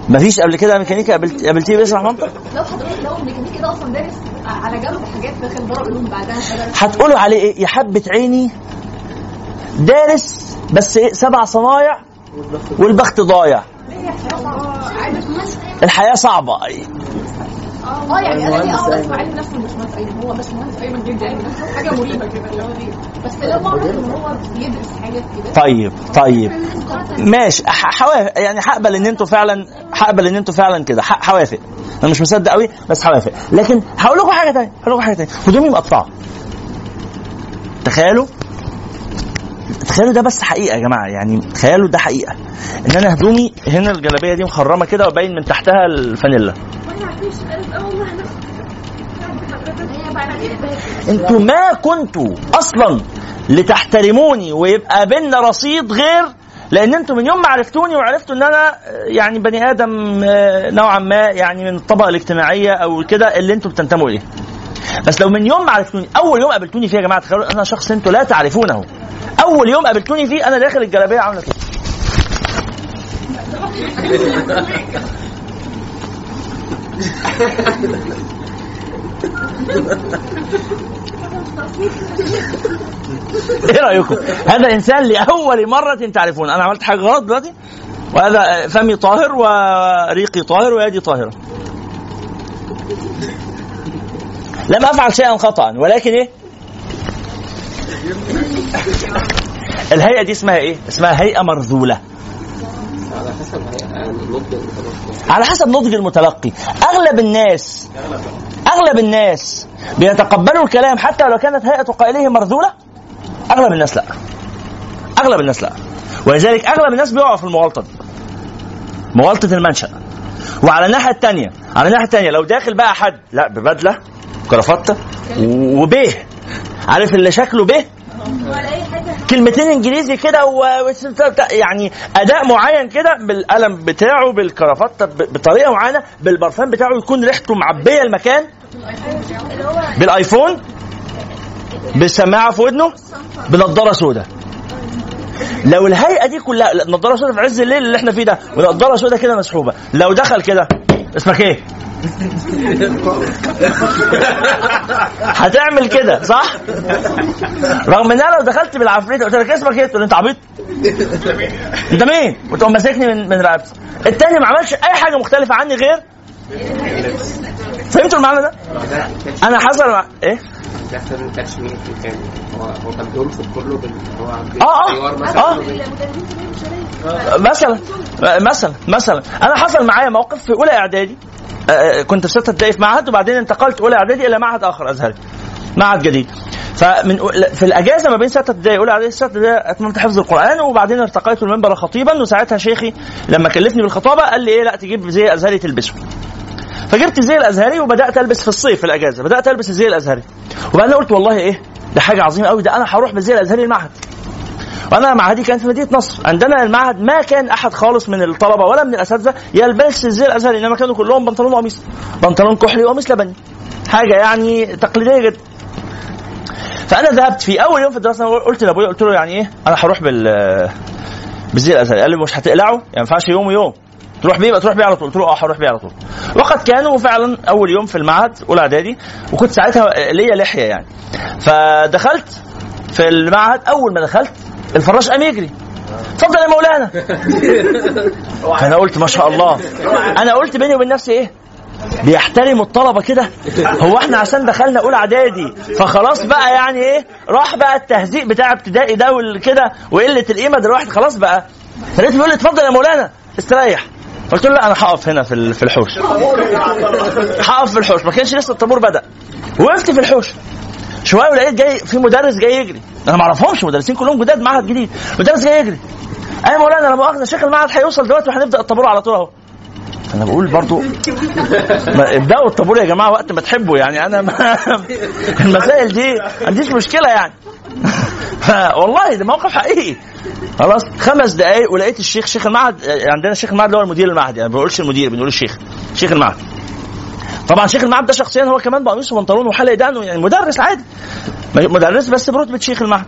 مفيش قبل كده ميكانيكي؟ قابلت قابلتيه بيشرح منطق لو حضرتك لو الميكانيكي ده أصلا دارس على جنب حاجات داخل ضرب علوم بعدها هتقولوا عليه إيه؟ يا حبة عيني دارس بس إيه؟ سبع صنايع والبخت ضايع. عارف الحياة صعبة. آه يعني أنا ليه أقعد أسمع علم نفس الباشمهندس ايمن هو باشمهندس ايمن جدا يعني حاجة مريبة كده اللي هو بس لو اعرف إن هو بيدرس حاجات كده. طيب طيب. ماشي. حوافق. يعني هقبل إن أنتوا فعلا هقبل إن أنتوا فعلا كده. حوافق. أنا مش مصدق قوي بس حوافق. لكن هقول لكم حاجة تانية هقول لكم حاجة تانية. هدومي مقطعة. تخيلوا؟ تخيلوا ده بس حقيقة يا جماعة. يعني تخيلوا ده حقيقة. إن أنا هدومي هنا الجلابية دي مخرمه كده وباين من تحتها الفانيلا. أنتوا ما كنتوا أصلا لتحترموني ويبقى بينا رصيد غير لأن أنتوا من يوم ما عرفتوني وعرفتوا إن أنا يعني بني آدم آه، نوعا ما يعني من الطبقة الاجتماعية أو كده اللي أنتوا بتنتموا إليه. بس لو من يوم ما عرفتوني أول يوم قابلتوني فيه يا جماعة تخيلوا أنا شخص أنتوا لا تعرفونه. أول يوم قابلتوني فيه أنا داخل الجلابية عاملة كده. إيه رأيكم؟ هذا إنسان لأول مرة تعرفون أنا عملت حاجة غلط دلوقتي وهذا فمي طاهر وريقي طاهر ويدي طاهرة لم أفعل شيئا خطا ولكن إيه؟ الهيئة دي اسمها إيه؟ اسمها هيئة مرذولة على حسب نضج المتلقي أغلب الناس أغلب الناس بيتقبلوا الكلام حتى لو كانت هيئة قائله مرذولة أغلب الناس لا. أغلب الناس لا. ولذلك أغلب الناس بيقعوا في المغالطة دي. مغالطة المنشأ. وعلى الناحية الثانية على الناحية الثانية لو داخل بقى حد لا ببدلة كرافته وبه عارف اللي شكله به كلمتين انجليزي كده و... يعني أداء معين كده بالقلم بتاعه بالكرافته بطريقة معينة بالبرفان بتاعه يكون ريحته معبية المكان. بالآيفون بالسماعة في ودنه بنضاره سوداء لو الهيئة دي كلها نضارة سوداء في عز الليل اللي إحنا فيه ده ونضارة سوداء كده مسحوبة. لو دخل كده اسمك إيه؟ هتعمل كده صح؟ رغم إن أنا لو دخلت بالعفريت قلت لك اسمك إيه؟ تقول أنت عبيط؟ أنت مين؟ وتقوم ماسكني من من رقبتي. التاني ما عملش أي حاجة مختلفة عني غير فهمتوا المعنى ده؟ أنا حصل مع إيه؟ كان هو كان بينصب كله هو مثلا آه مثلا مثلا مثلا أنا حصل معايا موقف في أولى إعدادي آه، كنت في ستة ابتدائي في معهد وبعدين انتقلت أولى إعدادي إلى معهد آخر أزهري معهد جديد. فمن في الأجازة ما بين ستة ابتدائي أولى إعدادي ستة ابتدائي أتممت حفظ القرآن وبعدين ارتقيت المنبر خطيبا وساعتها شيخي لما كلفني بالخطابة قال لي إيه لا تجيب زي ازهري تلبسه. فجبت الزي الأزهري وبدأت ألبس في الصيف في الأجازة. بدأت ألبس الزي الأزهري. وبعدين قلت والله إيه ده حاجة عظيمة قوي ده أنا هروح بالزي الأزهري المعهد. وأنا معهدي كان في مدينة نصر. عندنا المعهد ما كان أحد خالص من الطلبة ولا من الأساتذة يلبس الزي الأزهري إنما كانوا كلهم بنطلون وقميص بنطلون كحلي وقميص لبني. حاجة يعني تقليدية جدا. فأنا ذهبت في أول يوم في الدراسة قلت لأبويا قلت له يعني إيه؟ أنا هروح بال بالزي الازهري قال لي مش هتقلعه يعني ما ينفعش يوم ويوم. تروح بيه يبقى تروح بيه على طول. قلت له آه هروح بيه على طول. وقد كانوا فعلا أول يوم في المعهد أولى إعدادي وكنت ساعتها ليا لحية يعني. فدخلت في المعهد أول ما دخلت الفراش قام يجري. اتفضل يا مولانا. فأنا قلت ما شاء الله. أنا قلت بيني وبين نفسي إيه؟ بيحترموا الطلبة كده؟ هو إحنا عشان دخلنا أولى إعدادي فخلاص بقى يعني إيه؟ راح بقى التهزيء بتاع ابتدائي ده وكده وقلة القيمة دلوقتي خلاص بقى. فلقيته بيقول لي اتفضل يا مولانا. استريح. قلت له لا أنا هقف هنا في في الحوش. هقف في الحوش. ما كانش لسه الطابور بدأ. وقفت في الحوش. شوية ولقيت جاي في مدرس جاي يجري. أنا ما أعرفهمش مدرسين كلهم جداد معهد جديد. مدرس جاي يجري. أي مولانا أنا مؤاخذة شيخ المعهد هيوصل دلوقتي وهنبدأ الطابور على طول أهو. أنا بقول برضو ابدأوا الطابور يا جماعة وقت ما تحبوا يعني. أنا ما المسائل دي ما عنديش مشكلة يعني. والله ده موقف حقيقي. خلاص خمس دقائق ولقيت الشيخ شيخ المعهد عندنا شيخ المعهد اللي هو المدير المعهد يعني ما بنقولش المدير بنقول الشيخ شيخ المعهد. طبعا شيخ المعهد ده شخصيا هو كمان بقميص وبنطلون وحلق دقنه يعني مدرس عادي. مدرس بس برتبة شيخ المعهد.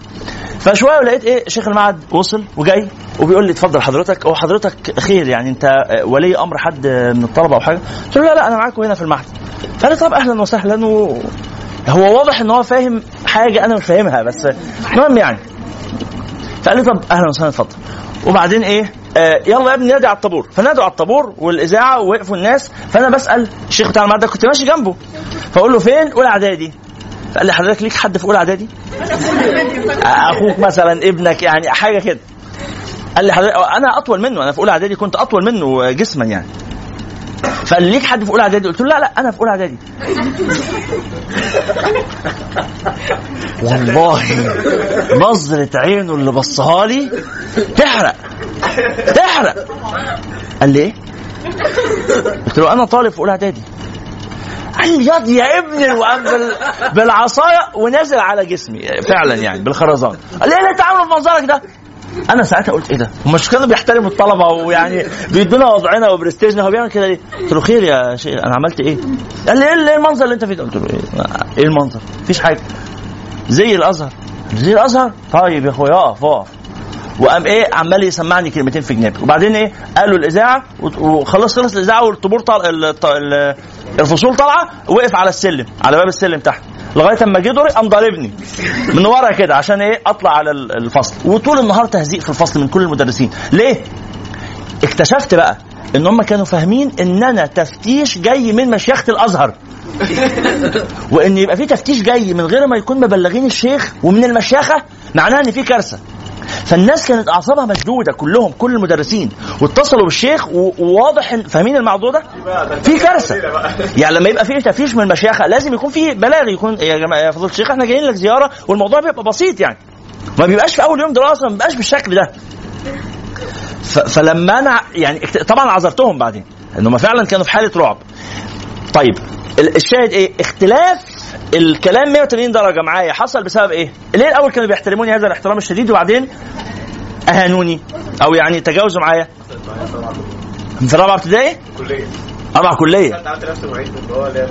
فشوية ولقيت إيه شيخ المعهد وصل وجاي وبيقول لي اتفضل حضرتك. هو حضرتك خير يعني أنت ولي أمر حد من الطلبة أو حاجة؟ قلت له لا لا أنا معاكم هنا في المعهد. فقال لي طب أهلا وسهلا و... هو واضح إن هو فاهم حاجة أنا مش فاهمها بس المهم يعني. فقال لي طب أهلا وسهلا اتفضل. وبعدين إيه آه يلا يا ابني نادي على الطابور. فنادوا على الطابور والإذاعة ووقفوا الناس. فأنا بسأل الشيخ بتاع المعهد ده كنت ماشي جنبه. فأقول له فين؟ اولى إعدادي. فقال لي حضرتك ليك حد في أولى إعدادي؟ أخوك مثلا ابنك يعني حاجة كده. قال لي حضرتك أنا أطول منه أنا في أولى إعدادي كنت أطول منه جسما يعني. فقال لي ليك حد في أولى إعدادي؟ قلت له لا لا أنا في أولى إعدادي. والله نظرة عينه اللي بصها لي تحرق تحرق. قال لي إيه؟ قلت له أنا طالب في أولى إعدادي. ياض يا ابني وقام بال- بالعصاية ونازل على جسمي فعلا يعني بالخرزان قال لي إيه اللي أنت عامله في منظرك ده؟ أنا ساعتها قلت إيه ده؟ هم مش كانوا بيحترموا الطلبة ويعني بيدونا وضعنا وبرستيجنا هو بيعمل كده ليه؟ قلت له خير يا شيخ أنا عملت إيه؟ قال لي إيه إيه المنظر اللي أنت فيه؟ قلت له إيه؟ إيه المنظر؟ مفيش حاجة زي الأزهر زي الأزهر؟ طيب يا أخويا أقف أقف وقام إيه؟ عمال يسمعني كلمتين في جنابي. وبعدين إيه؟ قالوا الإذاعة وخلاص خلص الإذاعة والطابور ال- الفصول طالعة وقف على السلم على باب السلم تحت. لغاية أما جه دوري قام ضاربني من ورا كده عشان إيه؟ أطلع على ال- الفصل. وطول النهار تهزيء في الفصل من كل المدرسين. ليه؟ اكتشفت بقى إن هم كانوا فاهمين إن أنا تفتيش جاي من مشيخة الأزهر. وإن يبقى في تفتيش جاي من غير ما يكون مبلغين الشيخ ومن المشيخة معناها إن في كارثة. فالناس كانت أعصابها مشدودة كلهم كل المدرسين. واتصلوا بالشيخ وواضح فاهمين الموضوع ده؟ في كارثة. يعني لما يبقى في تفيش من المشيخة لازم يكون في بلاغ يكون يا جماعة يا فضيلة الشيخ إحنا جايين لك زيارة والموضوع بيبقى بسيط يعني. ما بيبقاش في أول يوم دراسة ما بيبقاش بالشكل ده. فلما أنا يعني طبعا عذرتهم بعدين ان هم فعلا كانوا في حالة رعب. طيب ال- الشاهد إيه؟ اختلاف الكلام 180 درجة معايا. حصل بسبب إيه؟ ليه الأول كانوا بيحترموني هذا الاحترام الشديد وبعدين أهانوني؟ أو يعني تجاوزوا معايا؟ في رابعة ابتدائي؟ كلية. رابعة كلية. عملت نفس المعيد اللي هو اللي هي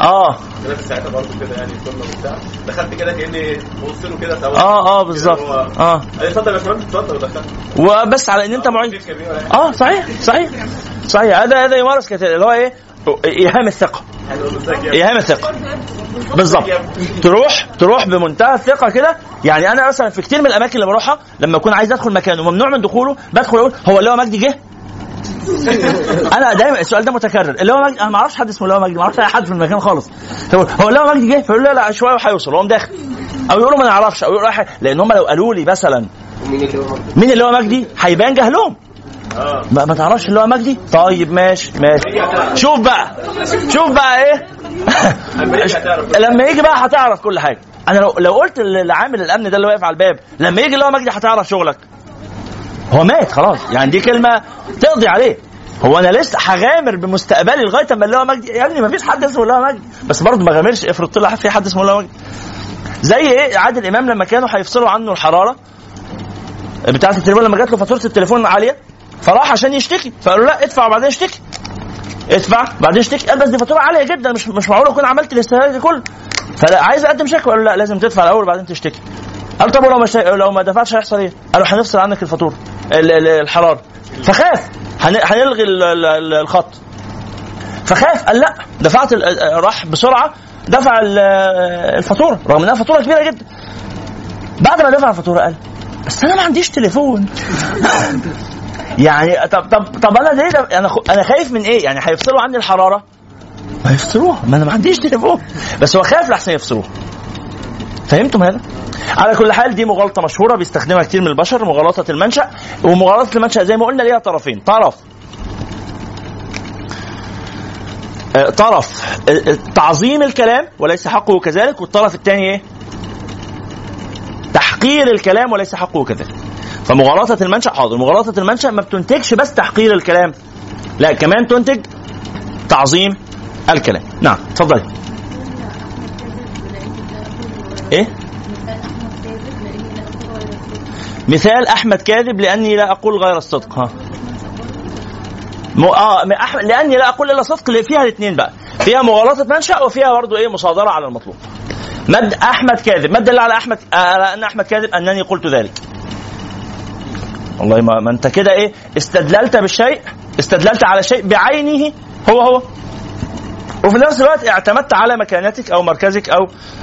آه. في ساعتها برضه كده يعني كنا وبتاع. دخلت كده كأني ببص له كده سوا آه آه بالظبط. آه. اتفضل يا باشمهندس اتفضل ودخلت. وبس على إن أنت معيد. آه صحيح صحيح صحيح. هذا هذا يمارس كثير اللي هو إيه؟ إيهام الثقة. إيهام الثقة. بالظبط تروح تروح بمنتهى الثقة كده. يعني أنا مثلا في كتير من الأماكن اللي بروحها لما أكون عايز أدخل مكان وممنوع من دخوله بدخل أقول هو اللي هو مجدي جه؟ أنا دايما السؤال ده متكرر. اللي هو مجدي أنا ما أعرفش حد اسمه اللي هو مجدي ما أعرفش أي حد في المكان خالص. هو اللي هو مجدي جه؟ فيقول له لا شوية وهيوصل هو داخل. أو يقولوا ما نعرفش أو يقولوا لأن هم لو قالوا لي مثلا مين اللي هو مين اللي هو مجدي؟ هيبان جهلهم. ما, ما تعرفش اللي هو مجدي؟ طيب ماشي ماشي. شوف بقى شوف بقى إيه؟ لما يجي بقى هتعرف كل حاجة. أنا لو لو قلت لعامل الأمن ده اللي واقف على الباب لما يجي اللي هو مجدي هتعرف شغلك. هو مات خلاص. يعني دي كلمة تقضي عليه. هو أنا لسه هغامر بمستقبلي لغاية أما اللي هو مجدي يا ابني ما فيش حد اسمه اللي هو مجدي. بس برضه ما غامرش. افرض طلع في حد اسمه اللي هو مجدي. زي إيه؟ عادل إمام لما كانوا هيفصلوا عنه الحرارة بتاعة التليفون لما جات له فاتورة التليفون عالية فراح عشان يشتكي. فقالوا لا ادفع وبعدين اشتكي. ادفع بعدين اشتكي. قال بس دي فاتورة عالية جدا مش مش معقول أكون عملت الاستهلاك دي كله. فلا عايز أقدم شكوى. قالوا لا لازم تدفع الأول وبعدين تشتكي. قال طب ولو مش لو ما دفعتش هيحصل إيه؟ قالوا هنفصل عنك الفاتورة ال- ال- الحرارة. فخاف. هن- هنلغي ال- ال- ال- الخط. فخاف. قال لا دفعت راح بسرعة دفع ال- الفاتورة رغم إنها فاتورة كبيرة جدا. بعد ما دفع الفاتورة قال بس أنا ما عنديش تليفون. يعني طب طب طب أنا ليه أنا أنا خايف من إيه؟ يعني هيفصلوا عني الحرارة؟ ما يفصلوها ما أنا ما عنديش تليفون. بس هو خايف لحسن يفصلوها فهمتم هذا؟ على كل حال دي مغالطة مشهورة بيستخدمها كتير من البشر مغالطة المنشأ. ومغالطة المنشأ زي ما قلنا ليها طرفين. طرف. آه، طرف. آه، آه، تعظيم الكلام وليس حقه كذلك والطرف الثاني إيه؟ تحقير الكلام وليس حقه كذلك. فمغالطة المنشأ حاضر. مغالطة المنشأ ما بتنتجش بس تحقير الكلام. لا كمان تنتج تعظيم الكلام. نعم اتفضلي. إيه؟ مثال أحمد كاذب لأني لا أقول غير الصدق. ها. م... آه م- أح... لأني لا أقول إلا صدق اللي فيها الاثنين بقى. فيها مغالطة منشأ وفيها برضه إيه مصادرة على المطلوب. مد أحمد كاذب. الدليل على أحمد آه، على أن أحمد كاذب أنني قلت ذلك. والله ما, ما انت كده إيه استدللت بالشيء استدللت على شيء بعينه هو هو. وفي نفس الوقت اعتمدت على مكانتك أو مركزك أو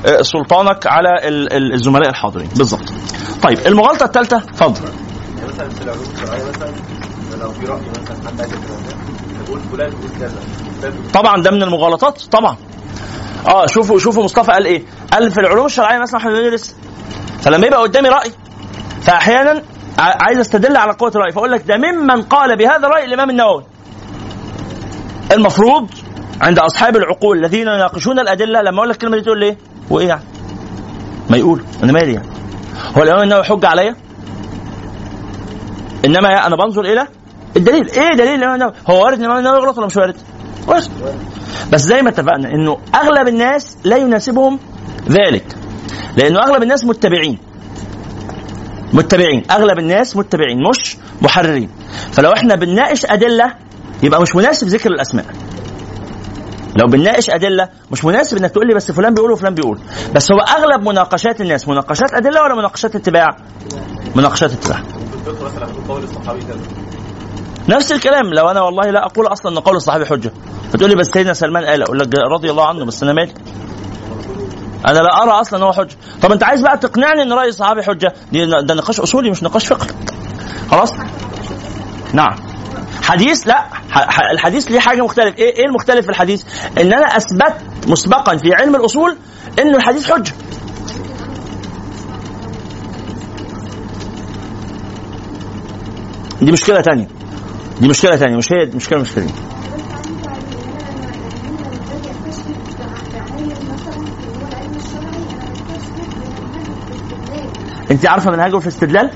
آه، سلطانك على ال- ال- الزملاء الحاضرين. بالظبط طيب المغالطة الثالثة اتفضل. مثلا في العلوم الشرعيه مثلا لو في راي مثلا حد فلان كذا طبعا ده من المغالطات؟ طبعا. آه شوفوا شوفوا مصطفى قال إيه. قال في العلوم الشرعية مثلا إحنا بندرس فلما يبقى قدامي رأي فاحيانا عايز استدل على قوة الرأي فأقول لك ده ممن قال بهذا الرأي الإمام النووي. المفروض عند أصحاب العقول الذين يناقشون الأدلة لما أقول لك الكلمة دي تقول لي إيه وايه يعني؟ ما يقول أنا مالي يعني؟ هو الإمام النووي حجه عليا؟ إنما أنا بنظر إلى الدليل. إيه دليل الإمام النووي؟ هو وارد الإمام النووي يغلط ولا مش وارد؟ وارد. بس زي ما اتفقنا إنه أغلب الناس لا يناسبهم ذلك لأنه أغلب الناس متبعين. متبعين. أغلب الناس متبعين مش محررين. فلو إحنا بنناقش أدلة يبقى مش مناسب ذكر الأسماء. لو بنناقش أدلة مش مناسب إنك تقول لي بس فلان بيقول وفلان بيقول. بس هو أغلب مناقشات الناس مناقشات أدلة ولا مناقشات اتباع؟ مناقشات اتباع. نفس الكلام. لو أنا والله لا أقول أصلا إن قول الصحابي حجة. فتقول لي بس سيدنا سلمان قال أقول لك رضي الله عنه بس أنا مالي. أنا لا أرى أصلا ان هو حجة. طب أنت عايز بقى تقنعني إن رأي الصحابي حجة؟ دي ده نقاش أصولي مش نقاش فقهي خلاص؟ نعم. حديث لا. الحديث ليه حاجة مختلف إيه إيه المختلف في الحديث؟ إن أنا أثبت مسبقا في علم الأصول إن الحديث حجة. دي مشكلة تانية. دي مشكلة تانية. مش هي مشكله مش انت عارفة منهجه في الاستدلال؟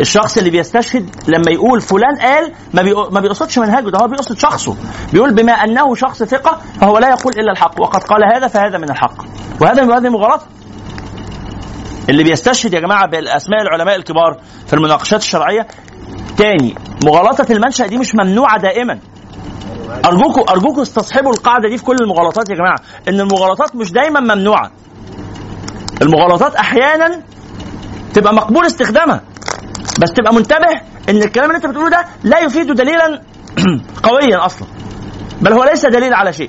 الشخص اللي بيستشهد لما يقول فلان قال ما ما بيقصدش منهجه ده هو بيقصد شخصه. بيقول بما أنه شخص ثقة فهو لا يقول إلا الحق وقد قال هذا فهذا من الحق. وهذا من هذه مغالطة. اللي بيستشهد يا جماعة بالأسماء العلماء الكبار في المناقشات الشرعية. تاني مغالطة المنشأ دي مش ممنوعة دائما. ارجوكم أرجوكم استصحبوا القاعدة دي في كل المغالطات يا جماعة إن المغالطات مش دايما ممنوعة. المغالطات أحيانا تبقى مقبول استخدامها بس تبقى منتبه إن الكلام اللي أنت بتقوله ده لا يفيد دليلا قويا أصلا بل هو ليس دليل على شيء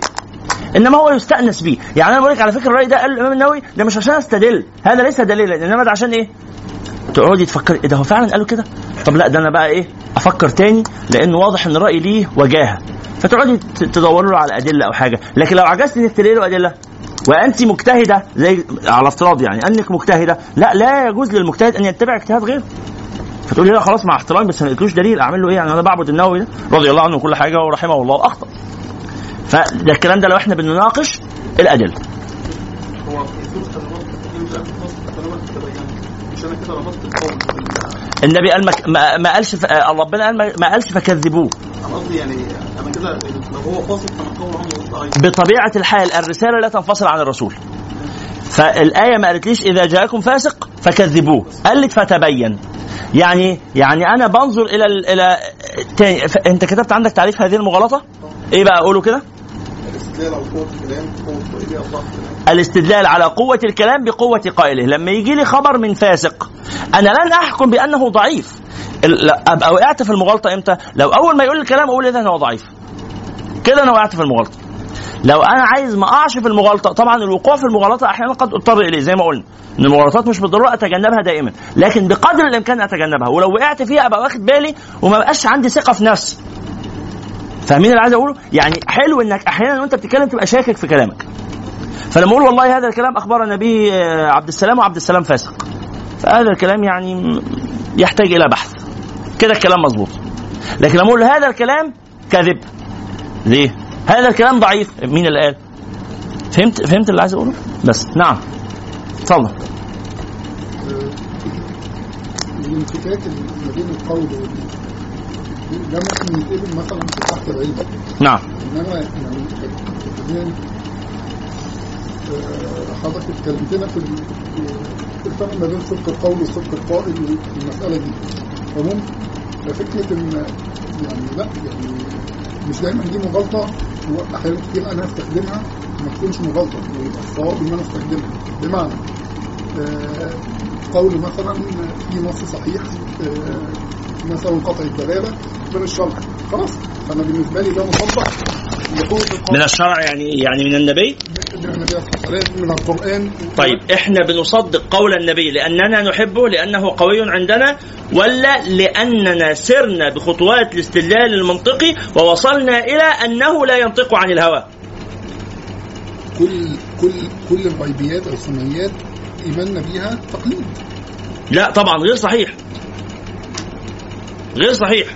إنما هو يستأنس به يعني أنا بقول لك على فكرة الرأي ده قال الإمام النووي ده مش عشان أستدل هذا ليس دليلا إنما ده عشان إيه؟ تقعدي تفكري إيه ده هو فعلا قالوا كده؟ طب لا ده أنا بقى إيه؟ أفكر تاني لأنه واضح إن الرأي ليه وجاهة. فتقعدي تدوروا له على أدلة أو حاجة. لكن لو عجزت إنك تلاقي له أدلة وأنت مجتهدة زي على افتراض يعني أنك مجتهدة. لا لا يجوز للمجتهد أن يتبع اجتهاد غيره. فتقولي لا خلاص مع احترامي بس ما لقيتلوش دليل. أعمل له إيه؟ يعني أنا بعبد النووي ده رضي الله عنه وكل حاجة ورحمه الله. أخطأ. فده الكلام ده لو إحنا بنناقش الادله النبي قال ما, قالش ربنا قال ما قالش فكذبوه. أنا قصدي يعني أنا كده لو هو فاصل فأنا قول عنه ضعيف بطبيعة الحال الرسالة لا تنفصل عن الرسول. فالآية ما قالتليش إذا جاءكم فاسق فكذبوه. قالت فتبين. يعني يعني أنا بنظر إلى ال- إلى تاني. أنت كتبت عندك تعريف هذه المغالطة؟ إيه بقى اقوله كده. الاستدلال على قوة الكلام قوة وإيه أو ضعف الكلام الاستدلال على قوة الكلام بقوة قائله. لما يجي لي خبر من فاسق أنا لن أحكم بأنه ضعيف. أبقى وقعت في المغالطة إمتى؟ لو أول ما يقول الكلام أقول إذا هو ضعيف. كده أنا وقعت في المغالطة. لو أنا عايز ما أقعش في المغالطة طبعا الوقوع في المغالطة أحيانا قد أضطر إليه زي ما قلنا إن المغالطات مش بالضرورة أتجنبها دائما لكن بقدر الإمكان أتجنبها. ولو وقعت فيها أبقى واخد بالي وما بقاش عندي ثقة في نفسي. فاهمين اللي عايز أقوله؟ يعني حلو إنك أحيانا وأنت بتتكلم تبقى شاكك في كلامك. فلما أقول والله هذا الكلام اخبرنا به عبد السلام وعبد السلام فاسق. فهذا الكلام يعني يحتاج إلى بحث. كده الكلام مظبوط. لكن لما أقول هذا الكلام كذب. ليه؟ هذا الكلام ضعيف. مين اللي قال؟ فهمت؟ فهمت اللي عايز اقوله؟ بس. نعم. اتفضل. الانفكاك ما بين القول ده ممكن يتقلب مثلا في تحت العلم نعم. إنما يعني حضرتك اتكلمتنا في ال- في الفرق ما بين صدق القول وصدق القائل والمساله دي. تمام ففكرة إن يعني لا يعني مش دايما دي مغالطه واحيانا كتير أنا استخدمها ما تكونش مغالطه ويبقى الصواب ان أنا استخدمها بمعنى آه، قول مثلا في نص صحيح آه، مثلا قطع الدلاله من الشرع خلاص فانا بالنسبة لي ده القول من الشرع يعني يعني من النبي؟ من القران طيب إحنا بنصدق قول النبي لأننا نحبه لأنه قوي عندنا ولا لأننا سرنا بخطوات الاستدلال المنطقي ووصلنا إلى أنه لا ينطق عن الهوى؟ كل كل كل الغيبيات أو السمعيات إيماننا بيها تقليد. لا طبعا غير صحيح. غير صحيح.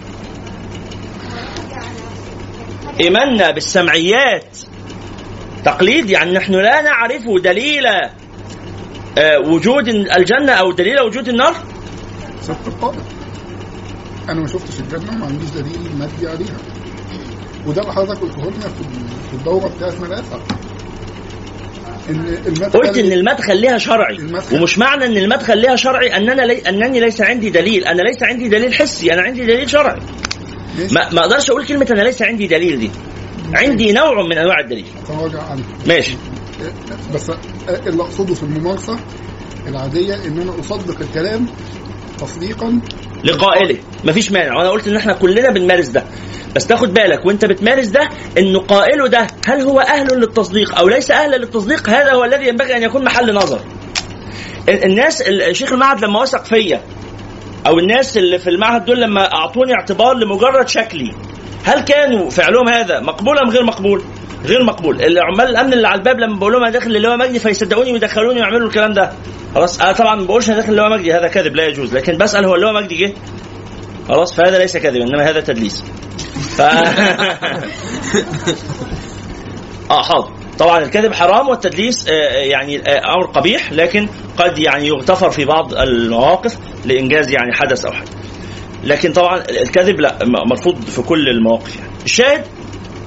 إيماننا بالسمعيات. تقليد يعني نحن لا نعرف دليل آه، وجود الجنة أو دليل وجود النار؟ صدق القائل أنا ما شفتش الجنة ما عنديش دليل مادي عليها. وده اللي حضرتك قلته لنا في الدورة بتاعت إن المدخل قلت إن المدخل لها شرعي المدخل. ومش معنى إن المدخل لها شرعي أننا لي أنني ليس عندي دليل. أنا ليس عندي دليل حسي أنا عندي دليل شرعي. ما, ما أقدرش أقول كلمة أنا ليس عندي دليل دي. عندي نوع من أنواع الدليل. تراجع عنه. ماشي. بس اللي أقصده في الممارسة العادية إن أنا أصدق الكلام تصديقا. لقائله مفيش مانع. وأنا قلت إن إحنا كلنا بنمارس ده. بس تاخد بالك وأنت بتمارس ده انه قائله ده هل هو أهل للتصديق أو ليس أهلا للتصديق؟ هذا هو الذي ينبغي أن يكون محل نظر. ال- الناس الشيخ المعهد لما وثق فيا أو الناس اللي في المعهد دول لما أعطوني اعتبار لمجرد شكلي. هل كانوا فعلهم هذا مقبول أم غير مقبول؟ غير مقبول. العمال الأمن اللي على الباب لما بقول لهم أنا داخل اللواء مجدي فيصدقوني ويدخلوني ويعملوا الكلام ده. خلاص أنا طبعا ما بقولش أنا داخل اللواء مجدي هذا كذب لا يجوز. لكن بسأل هو اللواء مجدي جه؟ خلاص فهذا ليس كذبا إنما هذا تدليس. ف... آه حاضر. طبعا الكذب حرام والتدليس آه، يعني آه، أمر قبيح لكن قد يعني يغتفر في بعض المواقف لإنجاز يعني حدث أو حاجة لكن طبعا الكذب لا مرفوض في كل المواقف يعني. الشاهد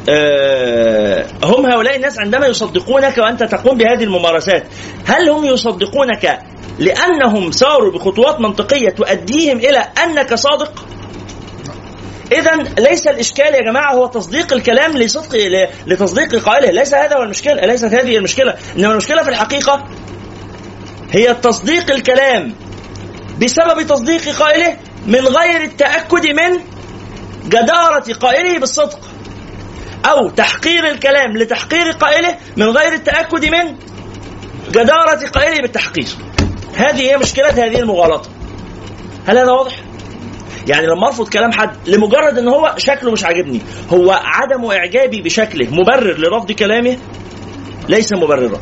آه، هم هؤلاء الناس عندما يصدقونك وأنت تقوم بهذه الممارسات هل هم يصدقونك لأنهم ساروا بخطوات منطقية تؤديهم إلى أنك صادق؟ اذا ليس الإشكال يا جماعة هو تصديق الكلام لصدق لتصديق قائله ليس هذا هو المشكلة ليست هذه المشكلة إنما المشكلة في الحقيقة هي تصديق الكلام بسبب تصديق قائله من غير التأكد من جدارة قائله بالصدق أو تحقير الكلام لتحقير قائله من غير التأكد من جدارة قائله بالتحقير. هذه هي مشكلة هذه المغالطة. هل هذا واضح؟ يعني لما ارفض كلام حد لمجرد ان هو شكله مش عاجبني هو عدم اعجابي بشكله مبرر لرفض كلامه؟ ليس مبررا.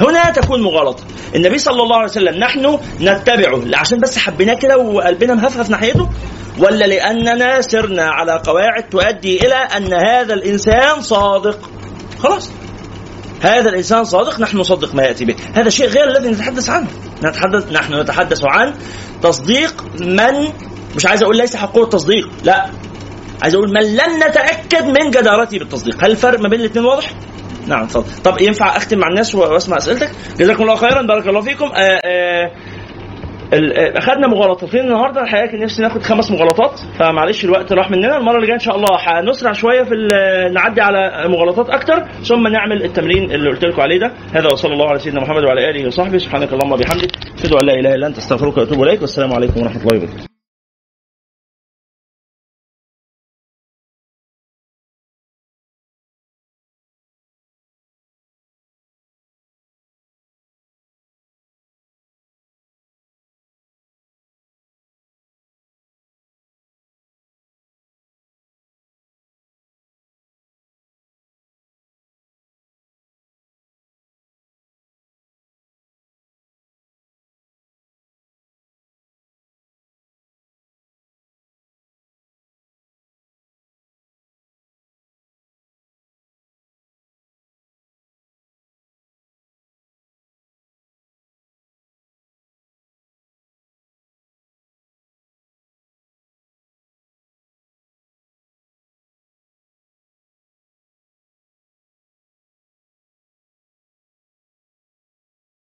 هنا تكون مغالطة. النبي صلى الله عليه وسلم نحن نتبعه. عشان بس حبيناه كده وقلبنا مهفهف ناحيته؟ ولا لأننا سرنا على قواعد تؤدي إلى أن هذا الإنسان صادق؟ خلاص. هذا الإنسان صادق نحن نصدق ما يأتي به. هذا شيء غير الذي نتحدث عنه. نتحدث نحن نتحدث عن تصديق من مش عايز أقول ليس حقه التصديق لا. عايز أقول من لم نتأكد من جدارته بالتصديق. هل الفرق ما بين الاثنين واضح؟ نعم اتفضل. طب ينفع أختم مع الناس وأسمع أسئلتك؟ جزاكم الله خيرا بارك الله فيكم. آه آه ال- آه، أخذنا مغالطتين النهارده. الحقيقة كان نفسي ناخد خمس مغالطات فمعلش الوقت راح مننا. المرة اللي جاية إن شاء الله هنسرع شوية في نعدي على مغالطات أكتر ثم نعمل التمرين اللي قلت لكم عليه ده. هذا وصلى الله على سيدنا محمد وعلى آله وصحبه. سبحانك اللهم وبحمدك أشهد أن لا إله إلا أنت أستغفرك وأتوب إليك والسلام عليكم ورحمة الله وبركاته.